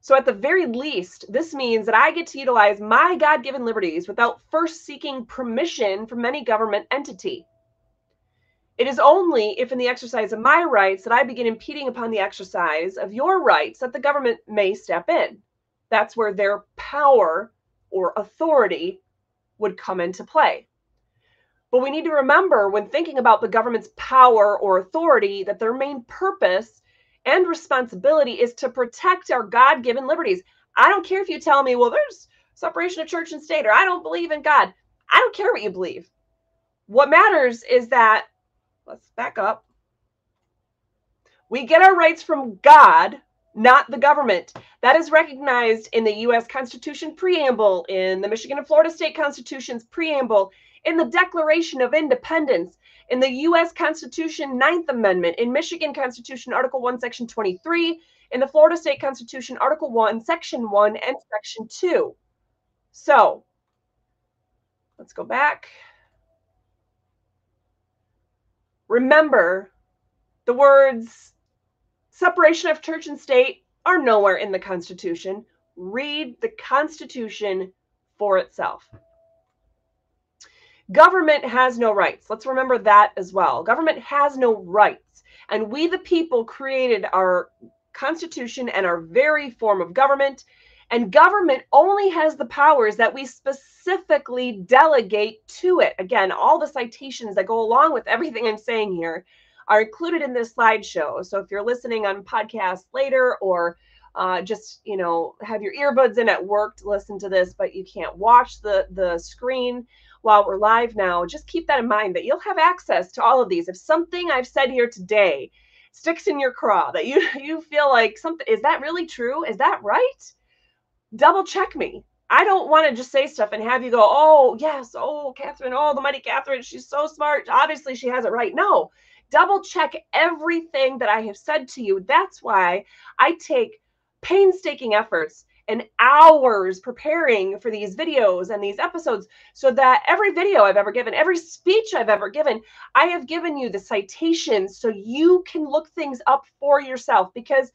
So, at the very least, this means that I get to utilize my God given liberties without first seeking permission from any government entity. It is only if, in the exercise of my rights, that I begin impeding upon the exercise of your rights that the government may step in. That's where their power or authority would come into play. But we need to remember when thinking about the government's power or authority that their main purpose and responsibility is to protect our God given liberties. I don't care if you tell me, well, there's separation of church and state, or I don't believe in God. I don't care what you believe. What matters is that let's back up. We get our rights from God, not the government. That is recognized in the U.S. Constitution preamble, in the Michigan and Florida state constitutions preamble, in the Declaration of Independence, in the U.S. Constitution Ninth Amendment, in Michigan Constitution Article 1, Section 23, in the Florida State Constitution Article 1, Section 1, and Section 2. So let's go back. Remember, the words separation of church and state are nowhere in the Constitution. Read the Constitution for itself. Government has no rights. Let's remember that as well. Government has no rights. And we, the people, created our Constitution and our very form of government. And government only has the powers that we specifically delegate to it. Again, all the citations that go along with everything I'm saying here are included in this slideshow. So if you're listening on podcast later or uh, just you know have your earbuds in at work to listen to this, but you can't watch the the screen, while we're live now, just keep that in mind that you'll have access to all of these. If something I've said here today sticks in your craw, that you you feel like something is that really true? Is that right? Double check me. I don't want to just say stuff and have you go, oh, yes, oh, Catherine, oh, the mighty Catherine, she's so smart. Obviously, she has it right. No, double check everything that I have said to you. That's why I take painstaking efforts and hours preparing for these videos and these episodes so that every video I've ever given, every speech I've ever given, I have given you the citations so you can look things up for yourself because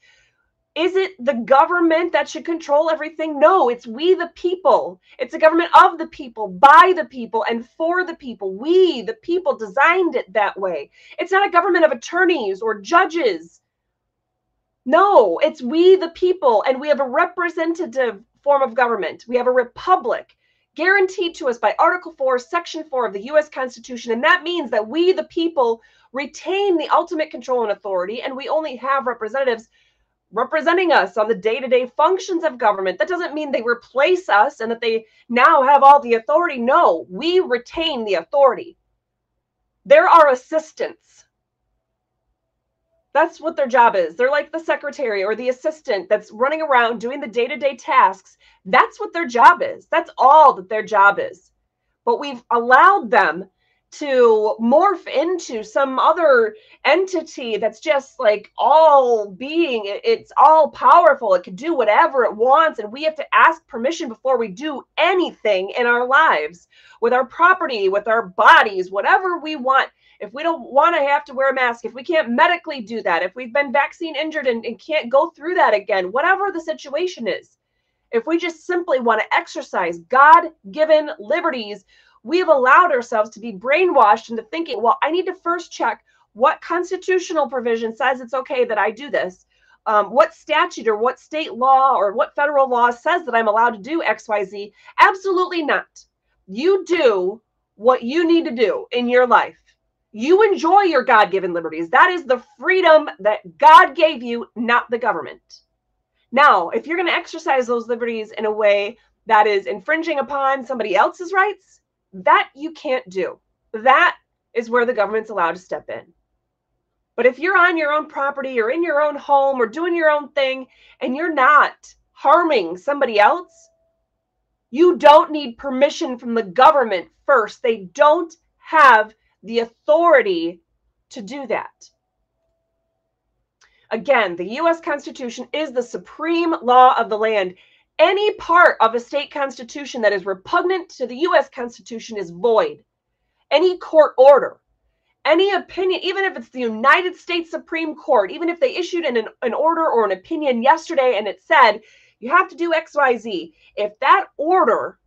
is it the government that should control everything? No, it's we the people. It's a government of the people, by the people, and for the people. We, the people, designed it that way. It's not a government of attorneys or judges. No, it's we the people, and we have a representative form of government. We have a republic guaranteed to us by Article 4, Section 4 of the US Constitution. And that means that we, the people, retain the ultimate control and authority, and we only have representatives representing us on the day to day functions of government. That doesn't mean they replace us and that they now have all the authority. No, we retain the authority. There are our assistants. That's what their job is. They're like the secretary or the assistant that's running around doing the day to day tasks. That's what their job is. That's all that their job is. But we've allowed them to morph into some other entity that's just like all being. It's all powerful. It can do whatever it wants and we have to ask permission before we do anything in our lives with our property with our bodies whatever we want. If we don't want to have to wear a mask if we can't medically do that if we've been vaccine injured and, and can't go through that again whatever the situation is if we just simply want to exercise god given liberties we have allowed ourselves to be brainwashed into thinking, well, I need to first check what constitutional provision says it's okay that I do this. Um, what statute or what state law or what federal law says that I'm allowed to do XYZ? Absolutely not. You do what you need to do in your life. You enjoy your God given liberties. That is the freedom that God gave you, not the government. Now, if you're going to exercise those liberties in a way that is infringing upon somebody else's rights, that you can't do. That is where the government's allowed to step in. But if you're on your own property or in your own home or doing your own thing and you're not harming somebody else, you don't need permission from the government first. They don't have the authority to do that. Again, the US Constitution is the supreme law of the land. Any part of a state constitution that is repugnant to the US Constitution is void. Any court order, any opinion, even if it's the United States Supreme Court, even if they issued an, an order or an opinion yesterday and it said you have to do XYZ, if that order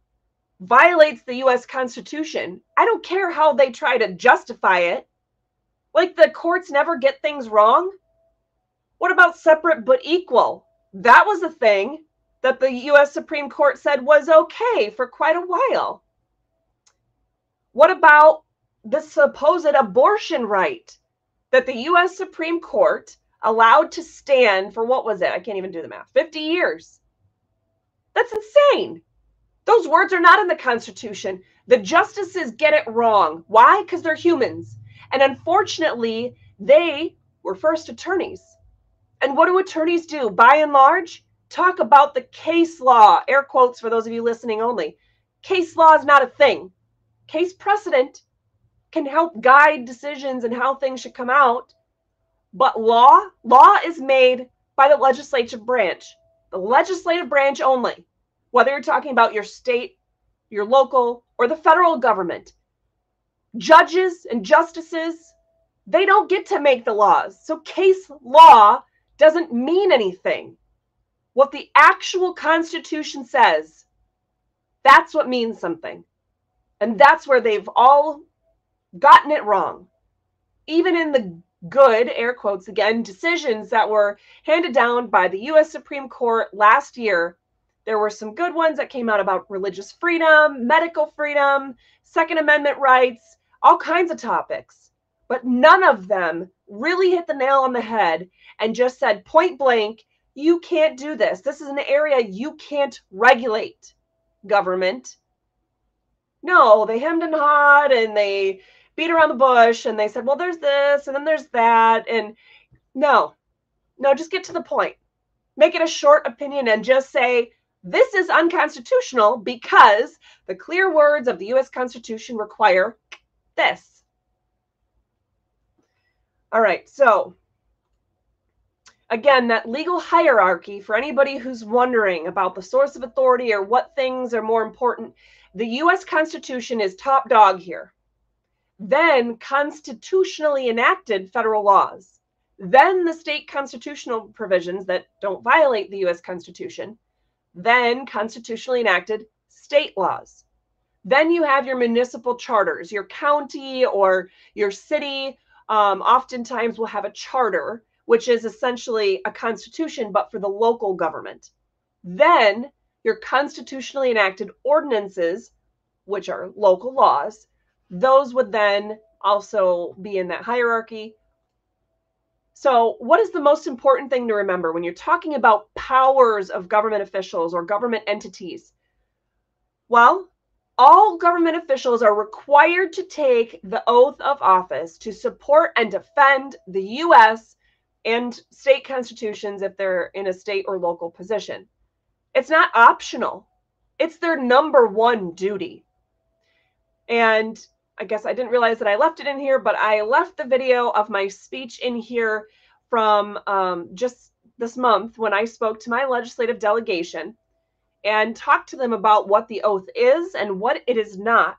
violates the US Constitution, I don't care how they try to justify it. Like the courts never get things wrong. What about separate but equal? That was a thing that the US Supreme Court said was okay for quite a while. What about the supposed abortion right that the US Supreme Court allowed to stand for what was it? I can't even do the math 50 years. That's insane. Those words are not in the Constitution. The justices get it wrong. Why? Because they're humans. And unfortunately, they were first attorneys. And what do attorneys do? By and large, talk about the case law, air quotes for those of you listening only. Case law is not a thing. Case precedent can help guide decisions and how things should come out. But law, law is made by the legislative branch, the legislative branch only, whether you're talking about your state, your local, or the federal government. Judges and justices, they don't get to make the laws. So case law doesn't mean anything what the actual Constitution says, that's what means something. And that's where they've all gotten it wrong. Even in the good, air quotes again, decisions that were handed down by the US Supreme Court last year, there were some good ones that came out about religious freedom, medical freedom, Second Amendment rights, all kinds of topics. But none of them really hit the nail on the head and just said point blank, you can't do this. This is an area you can't regulate, government. No, they hemmed and hawed and they beat around the bush and they said, well, there's this and then there's that. And no, no, just get to the point. Make it a short opinion and just say, this is unconstitutional because the clear words of the US Constitution require this. All right, so again, that legal hierarchy for anybody who's wondering about the source of authority or what things are more important, the US Constitution is top dog here. Then constitutionally enacted federal laws. Then the state constitutional provisions that don't violate the US Constitution. Then constitutionally enacted state laws. Then you have your municipal charters, your county or your city. Um, oftentimes will have a charter which is essentially a constitution, but for the local government. Then your constitutionally enacted ordinances, which are local laws, those would then also be in that hierarchy. So, what is the most important thing to remember when you're talking about powers of government officials or government entities? Well, all government officials are required to take the oath of office to support and defend the U.S and state constitutions if they're in a state or local position. It's not optional, it's their number one duty. And I guess I didn't realize that I left it in here, but I left the video of my speech in here from um, just this month when I spoke to my legislative delegation and talked to them about what the oath is and what it is not.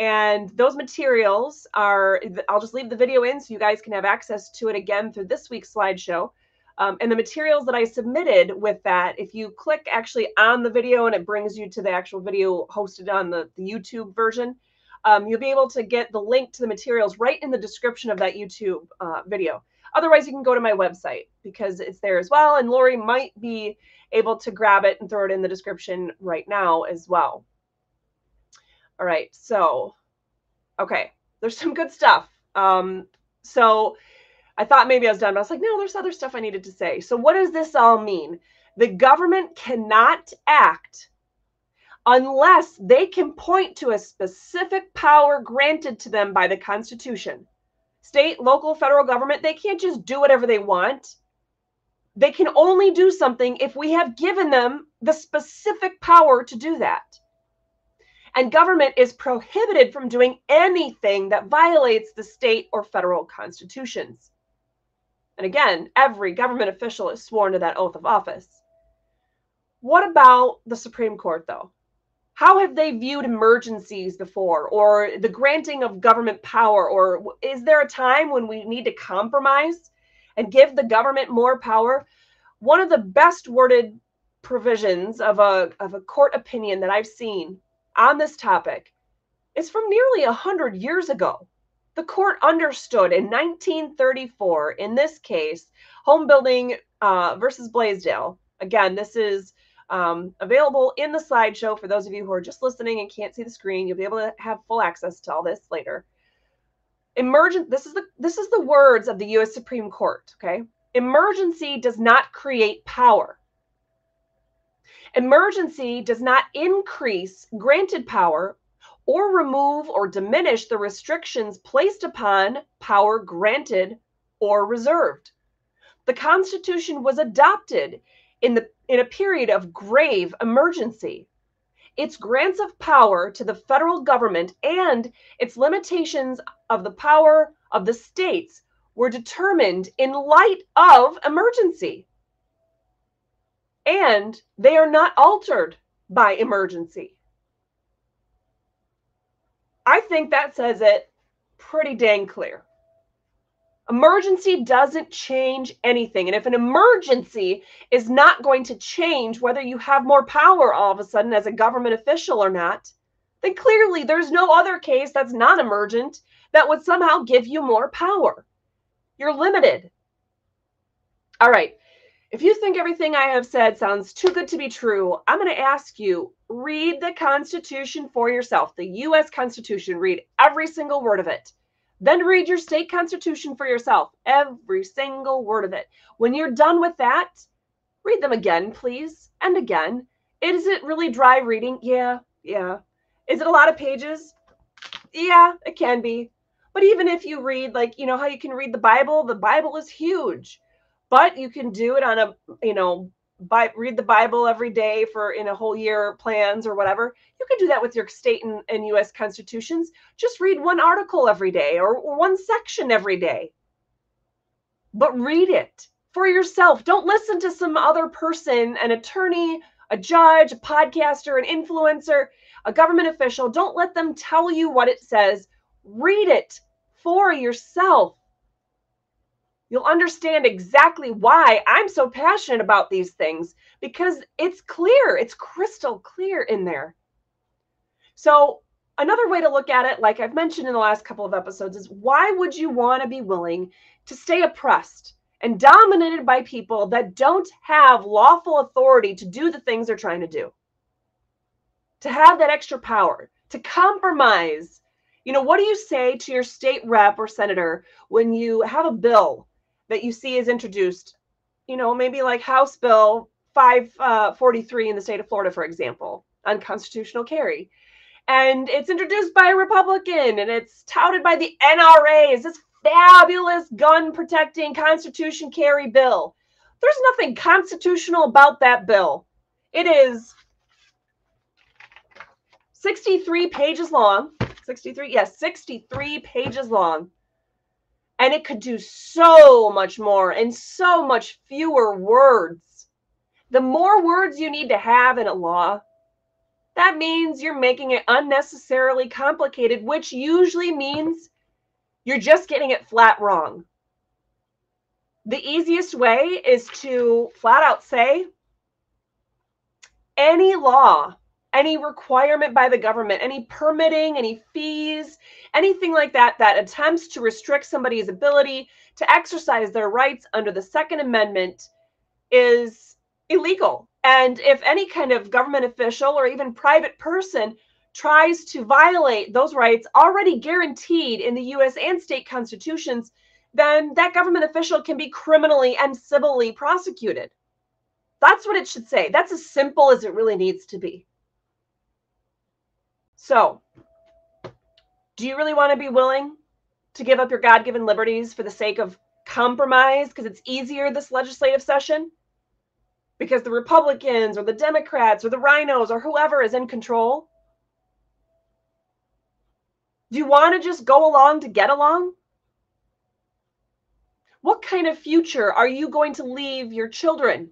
And those materials are, I'll just leave the video in so you guys can have access to it again through this week's slideshow. Um, and the materials that I submitted with that, if you click actually on the video and it brings you to the actual video hosted on the, the YouTube version, um, you'll be able to get the link to the materials right in the description of that YouTube uh, video. Otherwise, you can go to my website because it's there as well. And Lori might be able to grab it and throw it in the description right now as well. All right, so okay, there's some good stuff. Um, so I thought maybe I was done, but I was like, no, there's other stuff I needed to say. So what does this all mean? The government cannot act unless they can point to a specific power granted to them by the Constitution. State, local, federal government, they can't just do whatever they want. They can only do something if we have given them the specific power to do that. And government is prohibited from doing anything that violates the state or federal constitutions. And again, every government official is sworn to that oath of office. What about the Supreme Court, though? How have they viewed emergencies before, or the granting of government power? Or is there a time when we need to compromise and give the government more power? One of the best worded provisions of a, of a court opinion that I've seen on this topic is from nearly 100 years ago. The court understood in 1934, in this case, home building uh, versus Blaisdell. Again, this is um, available in the slideshow for those of you who are just listening and can't see the screen. You'll be able to have full access to all this later. Emergent. This is the this is the words of the U.S. Supreme Court. Okay, emergency does not create power. Emergency does not increase granted power or remove or diminish the restrictions placed upon power granted or reserved. The Constitution was adopted in, the, in a period of grave emergency. Its grants of power to the federal government and its limitations of the power of the states were determined in light of emergency and they are not altered by emergency. I think that says it pretty dang clear. Emergency doesn't change anything. And if an emergency is not going to change whether you have more power all of a sudden as a government official or not, then clearly there's no other case that's non emergent that would somehow give you more power. You're limited. All right. If you think everything I have said sounds too good to be true, I'm going to ask you read the Constitution for yourself, the U.S. Constitution. Read every single word of it. Then read your state constitution for yourself, every single word of it. When you're done with that, read them again, please, and again. Is it really dry reading? Yeah, yeah. Is it a lot of pages? Yeah, it can be. But even if you read, like, you know, how you can read the Bible, the Bible is huge. But you can do it on a, you know, by, read the Bible every day for in a whole year plans or whatever. You can do that with your state and, and US constitutions. Just read one article every day or, or one section every day. But read it for yourself. Don't listen to some other person, an attorney, a judge, a podcaster, an influencer, a government official. Don't let them tell you what it says. Read it for yourself. You'll understand exactly why I'm so passionate about these things because it's clear, it's crystal clear in there. So, another way to look at it, like I've mentioned in the last couple of episodes, is why would you want to be willing to stay oppressed and dominated by people that don't have lawful authority to do the things they're trying to do? To have that extra power, to compromise. You know, what do you say to your state rep or senator when you have a bill that you see is introduced, you know, maybe like House Bill 543 uh, in the state of Florida, for example, unconstitutional carry. And it's introduced by a Republican and it's touted by the NRA as this fabulous gun protecting Constitution carry bill. There's nothing constitutional about that bill. It is 63 pages long. 63, yes, 63 pages long and it could do so much more in so much fewer words. The more words you need to have in a law, that means you're making it unnecessarily complicated, which usually means you're just getting it flat wrong. The easiest way is to flat out say any law any requirement by the government, any permitting, any fees, anything like that that attempts to restrict somebody's ability to exercise their rights under the Second Amendment is illegal. And if any kind of government official or even private person tries to violate those rights already guaranteed in the US and state constitutions, then that government official can be criminally and civilly prosecuted. That's what it should say. That's as simple as it really needs to be. So, do you really want to be willing to give up your God given liberties for the sake of compromise because it's easier this legislative session? Because the Republicans or the Democrats or the RINOs or whoever is in control? Do you want to just go along to get along? What kind of future are you going to leave your children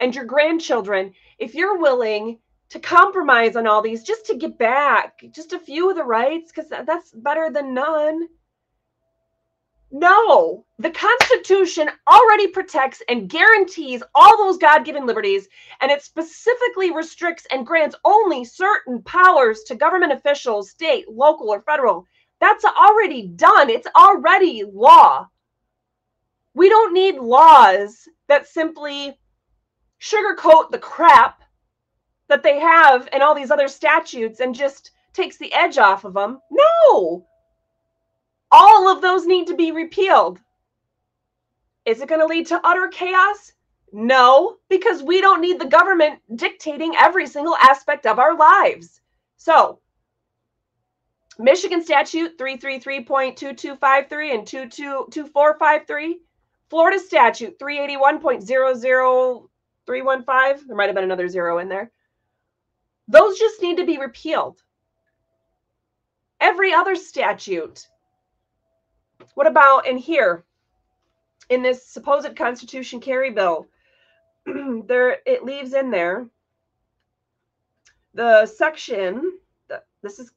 and your grandchildren if you're willing to compromise on all these just to get back just a few of the rights because that's better than none. No, the Constitution already protects and guarantees all those God given liberties, and it specifically restricts and grants only certain powers to government officials, state, local, or federal. That's already done, it's already law. We don't need laws that simply sugarcoat the crap that they have and all these other statutes and just takes the edge off of them. No. All of those need to be repealed. Is it going to lead to utter chaos? No, because we don't need the government dictating every single aspect of our lives. So, Michigan statute 333.2253 and 222453, Florida statute 381.00315, there might have been another zero in there. Those just need to be repealed. Every other statute. What about in here, in this supposed Constitution carry bill? there, it leaves in there the section. That, This is,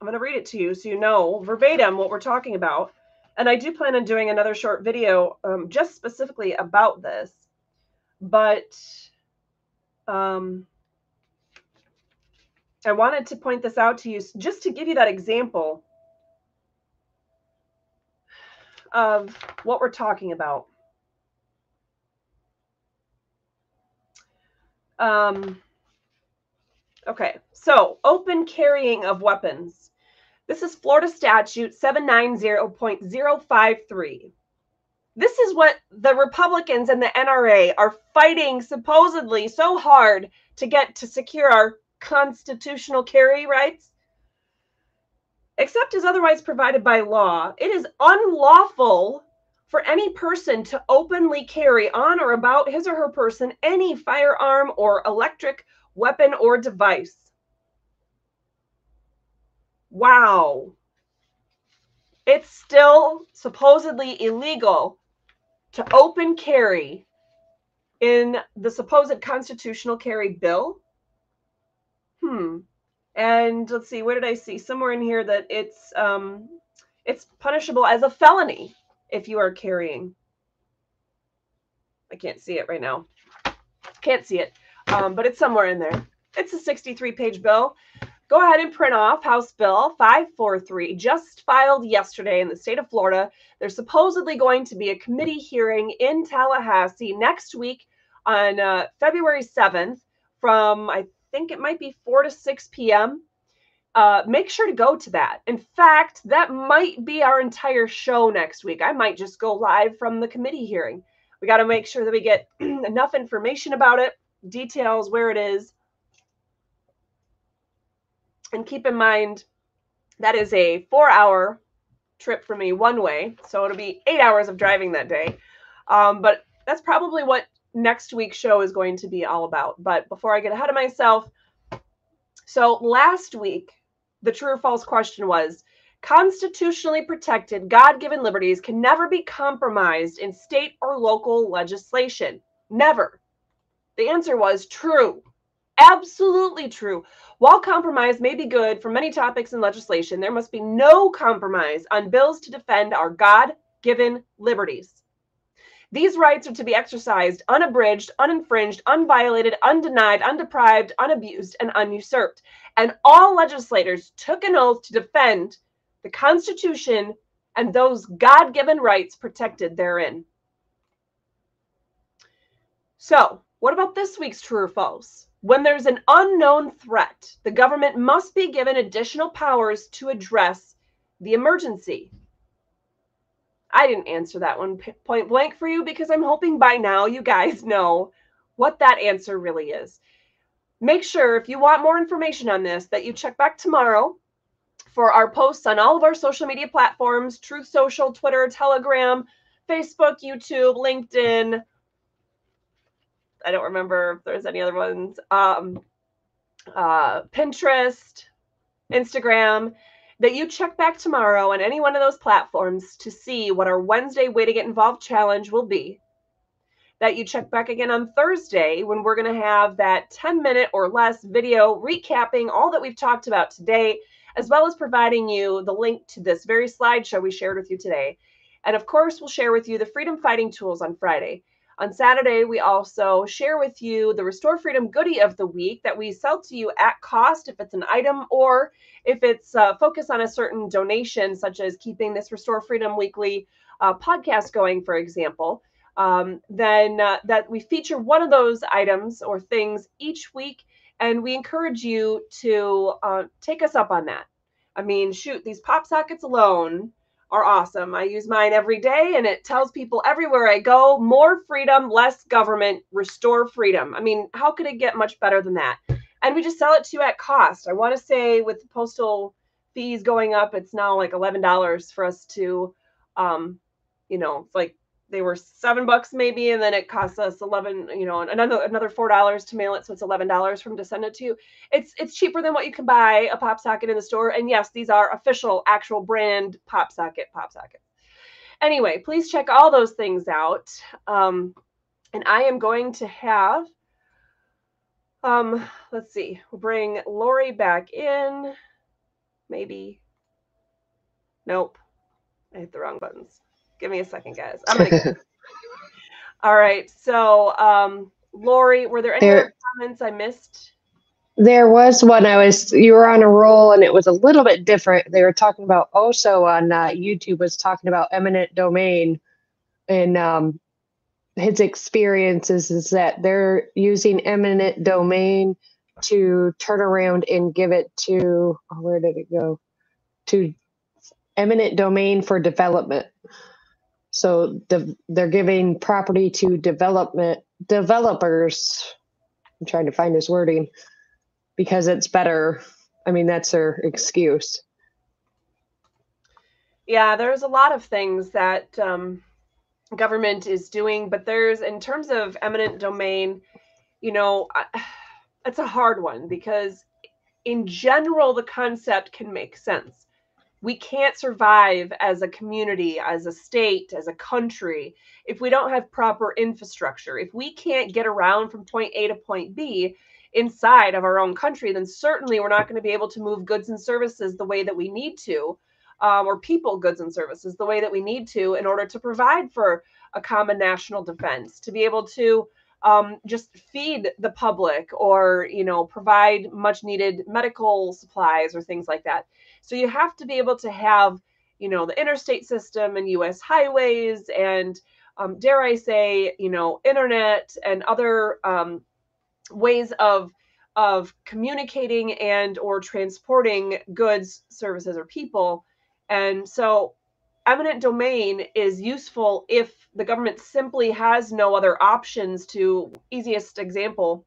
I'm going to read it to you so you know verbatim what we're talking about. And I do plan on doing another short video um, just specifically about this. But um, I wanted to point this out to you just to give you that example of what we're talking about. Um, okay, so open carrying of weapons. This is Florida Statute 790.053. This is what the Republicans and the NRA are fighting supposedly so hard to get to secure our constitutional carry rights. except as otherwise provided by law, it is unlawful for any person to openly carry on or about his or her person any firearm or electric weapon or device. Wow. It's still supposedly illegal to open carry in the supposed constitutional carry bill. Hmm. And let's see, what did I see? Somewhere in here that it's um it's punishable as a felony if you are carrying. I can't see it right now. Can't see it. Um, but it's somewhere in there. It's a 63 page bill. Go ahead and print off House Bill 543, just filed yesterday in the state of Florida. There's supposedly going to be a committee hearing in Tallahassee next week on uh, February 7th from, I think it might be 4 to 6 p.m. Uh, make sure to go to that. In fact, that might be our entire show next week. I might just go live from the committee hearing. We got to make sure that we get enough information about it, details, where it is. And keep in mind, that is a four hour trip for me one way. So it'll be eight hours of driving that day. Um, but that's probably what next week's show is going to be all about. But before I get ahead of myself, so last week, the true or false question was constitutionally protected God given liberties can never be compromised in state or local legislation. Never. The answer was true. Absolutely true. While compromise may be good for many topics in legislation, there must be no compromise on bills to defend our God given liberties. These rights are to be exercised unabridged, uninfringed, unviolated, undenied, undeprived, unabused, and unusurped. And all legislators took an oath to defend the Constitution and those God given rights protected therein. So, what about this week's true or false? When there's an unknown threat, the government must be given additional powers to address the emergency. I didn't answer that one point blank for you because I'm hoping by now you guys know what that answer really is. Make sure if you want more information on this that you check back tomorrow for our posts on all of our social media platforms, Truth Social, Twitter, Telegram, Facebook, YouTube, LinkedIn. I don't remember if there's any other ones. Um, uh, Pinterest, Instagram that you check back tomorrow on any one of those platforms to see what our Wednesday Way to Get Involved challenge will be. That you check back again on Thursday when we're going to have that 10 minute or less video recapping all that we've talked about today, as well as providing you the link to this very slideshow we shared with you today. And of course, we'll share with you the freedom fighting tools on Friday. On Saturday, we also share with you the Restore Freedom goodie of the week that we sell to you at cost if it's an item or if it's uh, focused on a certain donation, such as keeping this Restore Freedom weekly uh, podcast going, for example. Um, then uh, that we feature one of those items or things each week, and we encourage you to uh, take us up on that. I mean, shoot, these pop sockets alone are awesome. I use mine every day and it tells people everywhere I go more freedom, less government, restore freedom. I mean, how could it get much better than that? And we just sell it to you at cost. I want to say with postal fees going up, it's now like $11 for us to, um, you know, it's like they were seven bucks maybe, and then it costs us eleven, you know, another another four dollars to mail it, so it's eleven dollars from to send it to you. It's it's cheaper than what you can buy a pop socket in the store, and yes, these are official, actual brand pop socket pop sockets. Anyway, please check all those things out, um, and I am going to have. Um, let's see. We'll bring Lori back in. Maybe. Nope. I hit the wrong buttons. Give me a second, guys. I'm gonna. All right. So, um, Lori, were there any there, comments I missed? There was one. I was you were on a roll, and it was a little bit different. They were talking about also on uh, YouTube was talking about eminent domain, and um, his experiences is that they're using eminent domain to turn around and give it to oh, where did it go to eminent domain for development so de- they're giving property to development developers. I'm trying to find his wording because it's better. I mean, that's their excuse. Yeah, there's a lot of things that um, government is doing, but there's, in terms of eminent domain, you know, it's a hard one because, in general, the concept can make sense. We can't survive as a community, as a state, as a country, if we don't have proper infrastructure. If we can't get around from point A to point B inside of our own country, then certainly we're not going to be able to move goods and services the way that we need to um, or people goods and services the way that we need to in order to provide for a common national defense, to be able to um, just feed the public or you know provide much needed medical supplies or things like that. So you have to be able to have you know the interstate system and U.S. highways and um, dare I say you know internet and other um, ways of of communicating and or transporting goods, services, or people and so eminent domain is useful if the government simply has no other options to easiest example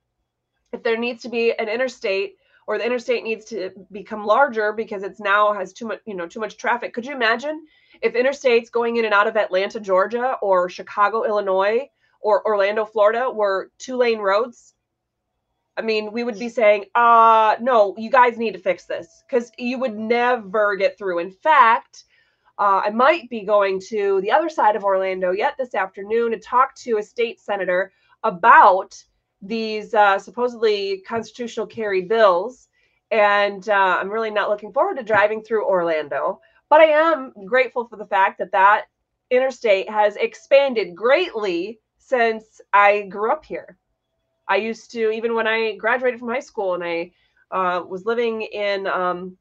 if there needs to be an interstate or the interstate needs to become larger because it's now has too much you know too much traffic. Could you imagine if interstates going in and out of atlanta georgia or chicago illinois or orlando florida were two lane roads I mean, we would be saying, uh, no, you guys need to fix this because you would never get through. In fact, uh, I might be going to the other side of Orlando yet this afternoon to talk to a state senator about these uh, supposedly constitutional carry bills. And uh, I'm really not looking forward to driving through Orlando. But I am grateful for the fact that that interstate has expanded greatly since I grew up here. I used to even when I graduated from high school and I uh, was living in um,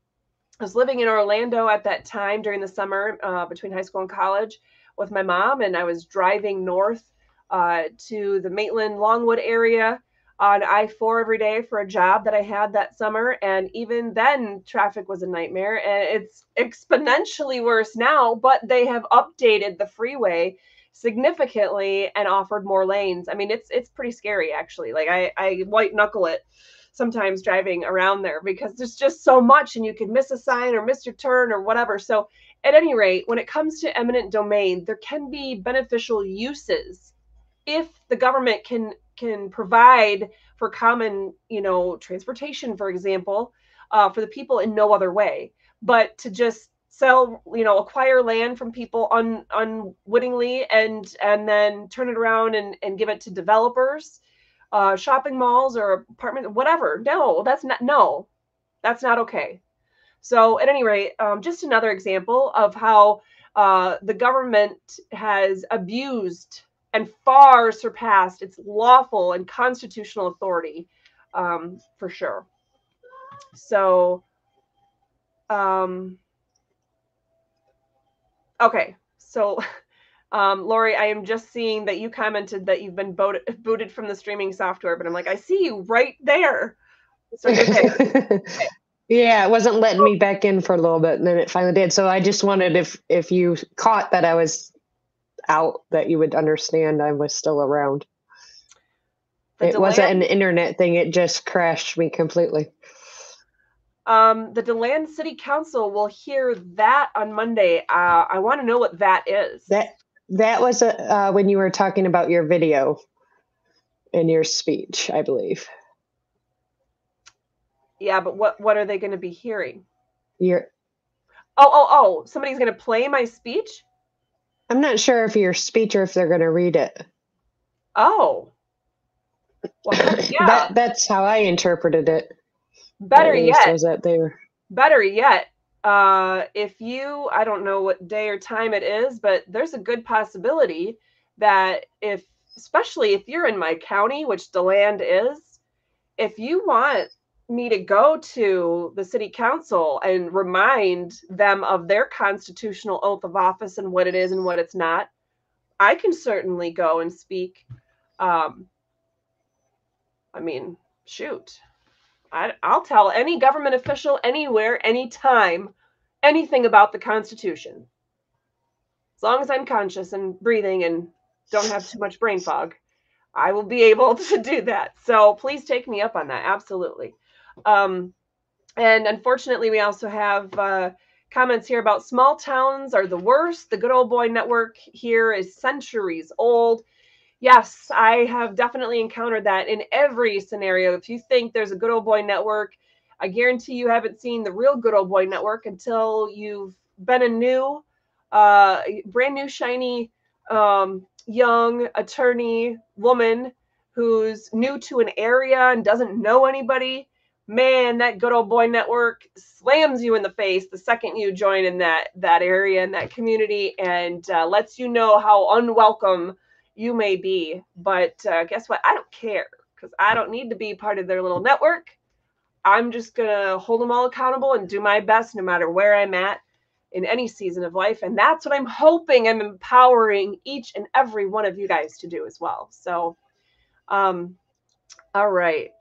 I was living in Orlando at that time during the summer uh, between high school and college with my mom, and I was driving north uh, to the Maitland Longwood area on I 4 every day for a job that I had that summer. And even then, traffic was a nightmare. And it's exponentially worse now, but they have updated the freeway significantly and offered more lanes. I mean, it's it's pretty scary actually. Like I I white knuckle it sometimes driving around there because there's just so much and you could miss a sign or miss your turn or whatever. So at any rate, when it comes to eminent domain, there can be beneficial uses if the government can can provide for common, you know, transportation, for example, uh, for the people in no other way. But to just sell you know acquire land from people un, unwittingly and and then turn it around and, and give it to developers uh, shopping malls or apartment whatever. No that's not no that's not okay. So at any rate um, just another example of how uh, the government has abused and far surpassed its lawful and constitutional authority um, for sure. So um, Okay, so um, Lori, I am just seeing that you commented that you've been booted, booted from the streaming software, but I'm like, I see you right there. So okay. yeah, it wasn't letting me back in for a little bit, and then it finally did. So I just wanted if if you caught that I was out, that you would understand I was still around. The it delay? wasn't an internet thing; it just crashed me completely. Um, the DeLand City Council will hear that on Monday. Uh, I want to know what that is. That that was a, uh, when you were talking about your video in your speech, I believe. Yeah, but what what are they going to be hearing? Your oh oh oh somebody's going to play my speech. I'm not sure if your speech or if they're going to read it. Oh. Well, yeah. that, that's how I interpreted it. Better yet, was that there? Better yet, uh, if you, I don't know what day or time it is, but there's a good possibility that if, especially if you're in my county, which DeLand is, if you want me to go to the city council and remind them of their constitutional oath of office and what it is and what it's not, I can certainly go and speak. Um, I mean, shoot. I, I'll tell any government official anywhere, anytime, anything about the Constitution. As long as I'm conscious and breathing and don't have too much brain fog, I will be able to do that. So please take me up on that. Absolutely. Um, and unfortunately, we also have uh, comments here about small towns are the worst. The good old boy network here is centuries old. Yes, I have definitely encountered that in every scenario. If you think there's a good old boy network, I guarantee you haven't seen the real good old boy network until you've been a new, uh, brand new, shiny, um, young attorney woman who's new to an area and doesn't know anybody man, that good old boy network slams you in the face the second you join in that that area and that community, and uh, lets you know how unwelcome you may be. But uh, guess what? I don't care because I don't need to be part of their little network. I'm just gonna hold them all accountable and do my best, no matter where I'm at in any season of life. And that's what I'm hoping I'm empowering each and every one of you guys to do as well. So, um, all right.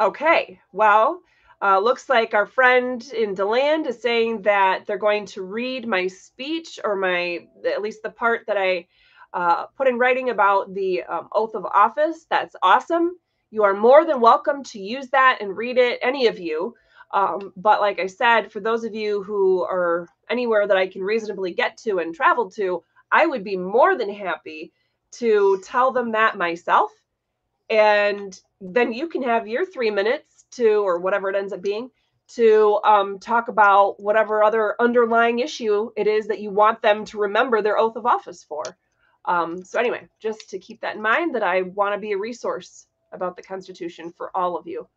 Okay, well, uh, looks like our friend in DeLand is saying that they're going to read my speech or my, at least the part that I uh, put in writing about the um, oath of office. That's awesome. You are more than welcome to use that and read it, any of you. Um, but like I said, for those of you who are anywhere that I can reasonably get to and travel to, I would be more than happy to tell them that myself and then you can have your three minutes to or whatever it ends up being to um, talk about whatever other underlying issue it is that you want them to remember their oath of office for um, so anyway just to keep that in mind that i want to be a resource about the constitution for all of you.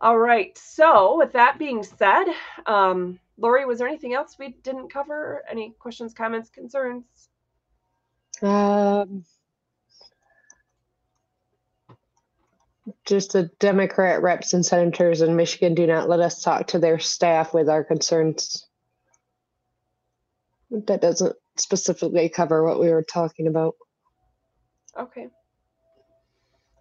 All right so with that being said um, lori was there anything else we didn't cover? Any questions comments concerns? Um just the Democrat reps and senators in Michigan do not let us talk to their staff with our concerns. That doesn't specifically cover what we were talking about. Okay.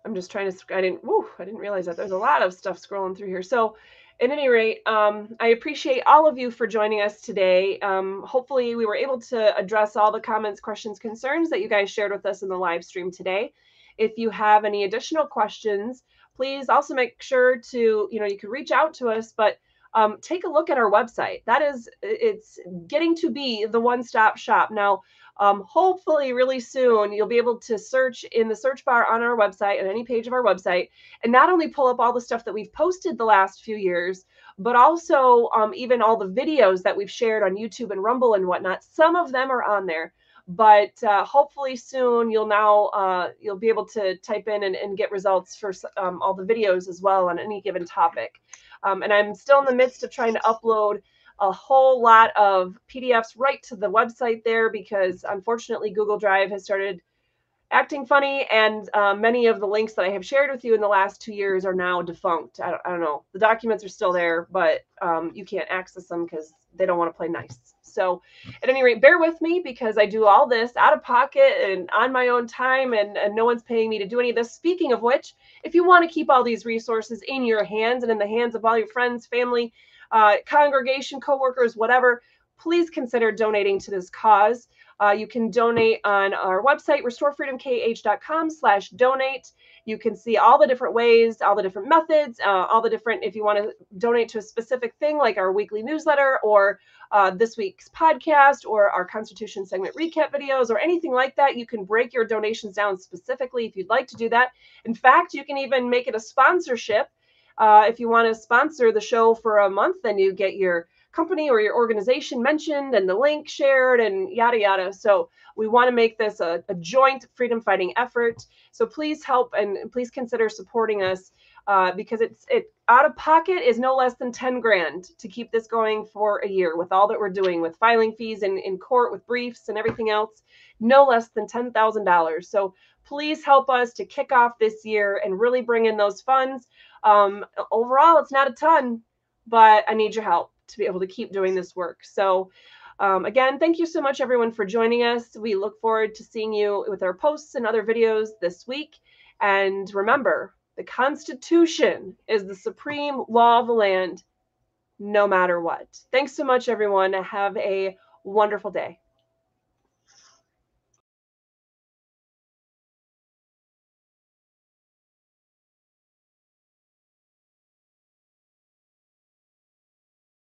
I'm just trying to. I didn't. Woo! I didn't realize that there's a lot of stuff scrolling through here. So, at any rate, um, I appreciate all of you for joining us today. Um, hopefully, we were able to address all the comments, questions, concerns that you guys shared with us in the live stream today. If you have any additional questions, please also make sure to, you know, you can reach out to us, but um, take a look at our website. That is, it's getting to be the one stop shop. Now, um, hopefully, really soon, you'll be able to search in the search bar on our website, and any page of our website, and not only pull up all the stuff that we've posted the last few years, but also um, even all the videos that we've shared on YouTube and Rumble and whatnot. Some of them are on there but uh, hopefully soon you'll now uh, you'll be able to type in and, and get results for um, all the videos as well on any given topic um, and i'm still in the midst of trying to upload a whole lot of pdfs right to the website there because unfortunately google drive has started acting funny and uh, many of the links that i have shared with you in the last two years are now defunct. I don't, I don't know. The documents are still there but um, you can't access them because they don't want to play nice so, at any rate, bear with me because I do all this out of pocket and on my own time, and, and no one's paying me to do any of this. Speaking of which, if you want to keep all these resources in your hands and in the hands of all your friends, family, uh, congregation, coworkers, whatever, please consider donating to this cause. Uh, you can donate on our website, restorefreedomkh.com slash donate. You can see all the different ways, all the different methods, uh, all the different, if you want to donate to a specific thing like our weekly newsletter or uh, this week's podcast or our Constitution segment recap videos or anything like that, you can break your donations down specifically if you'd like to do that. In fact, you can even make it a sponsorship. Uh, if you want to sponsor the show for a month, then you get your company or your organization mentioned and the link shared and yada yada. So we want to make this a, a joint freedom fighting effort. So please help and please consider supporting us uh, because it's it out of pocket is no less than 10 grand to keep this going for a year with all that we're doing with filing fees and in court with briefs and everything else no less than $10000 so please help us to kick off this year and really bring in those funds um, overall it's not a ton but i need your help to be able to keep doing this work. So, um, again, thank you so much, everyone, for joining us. We look forward to seeing you with our posts and other videos this week. And remember, the Constitution is the supreme law of the land, no matter what. Thanks so much, everyone. Have a wonderful day.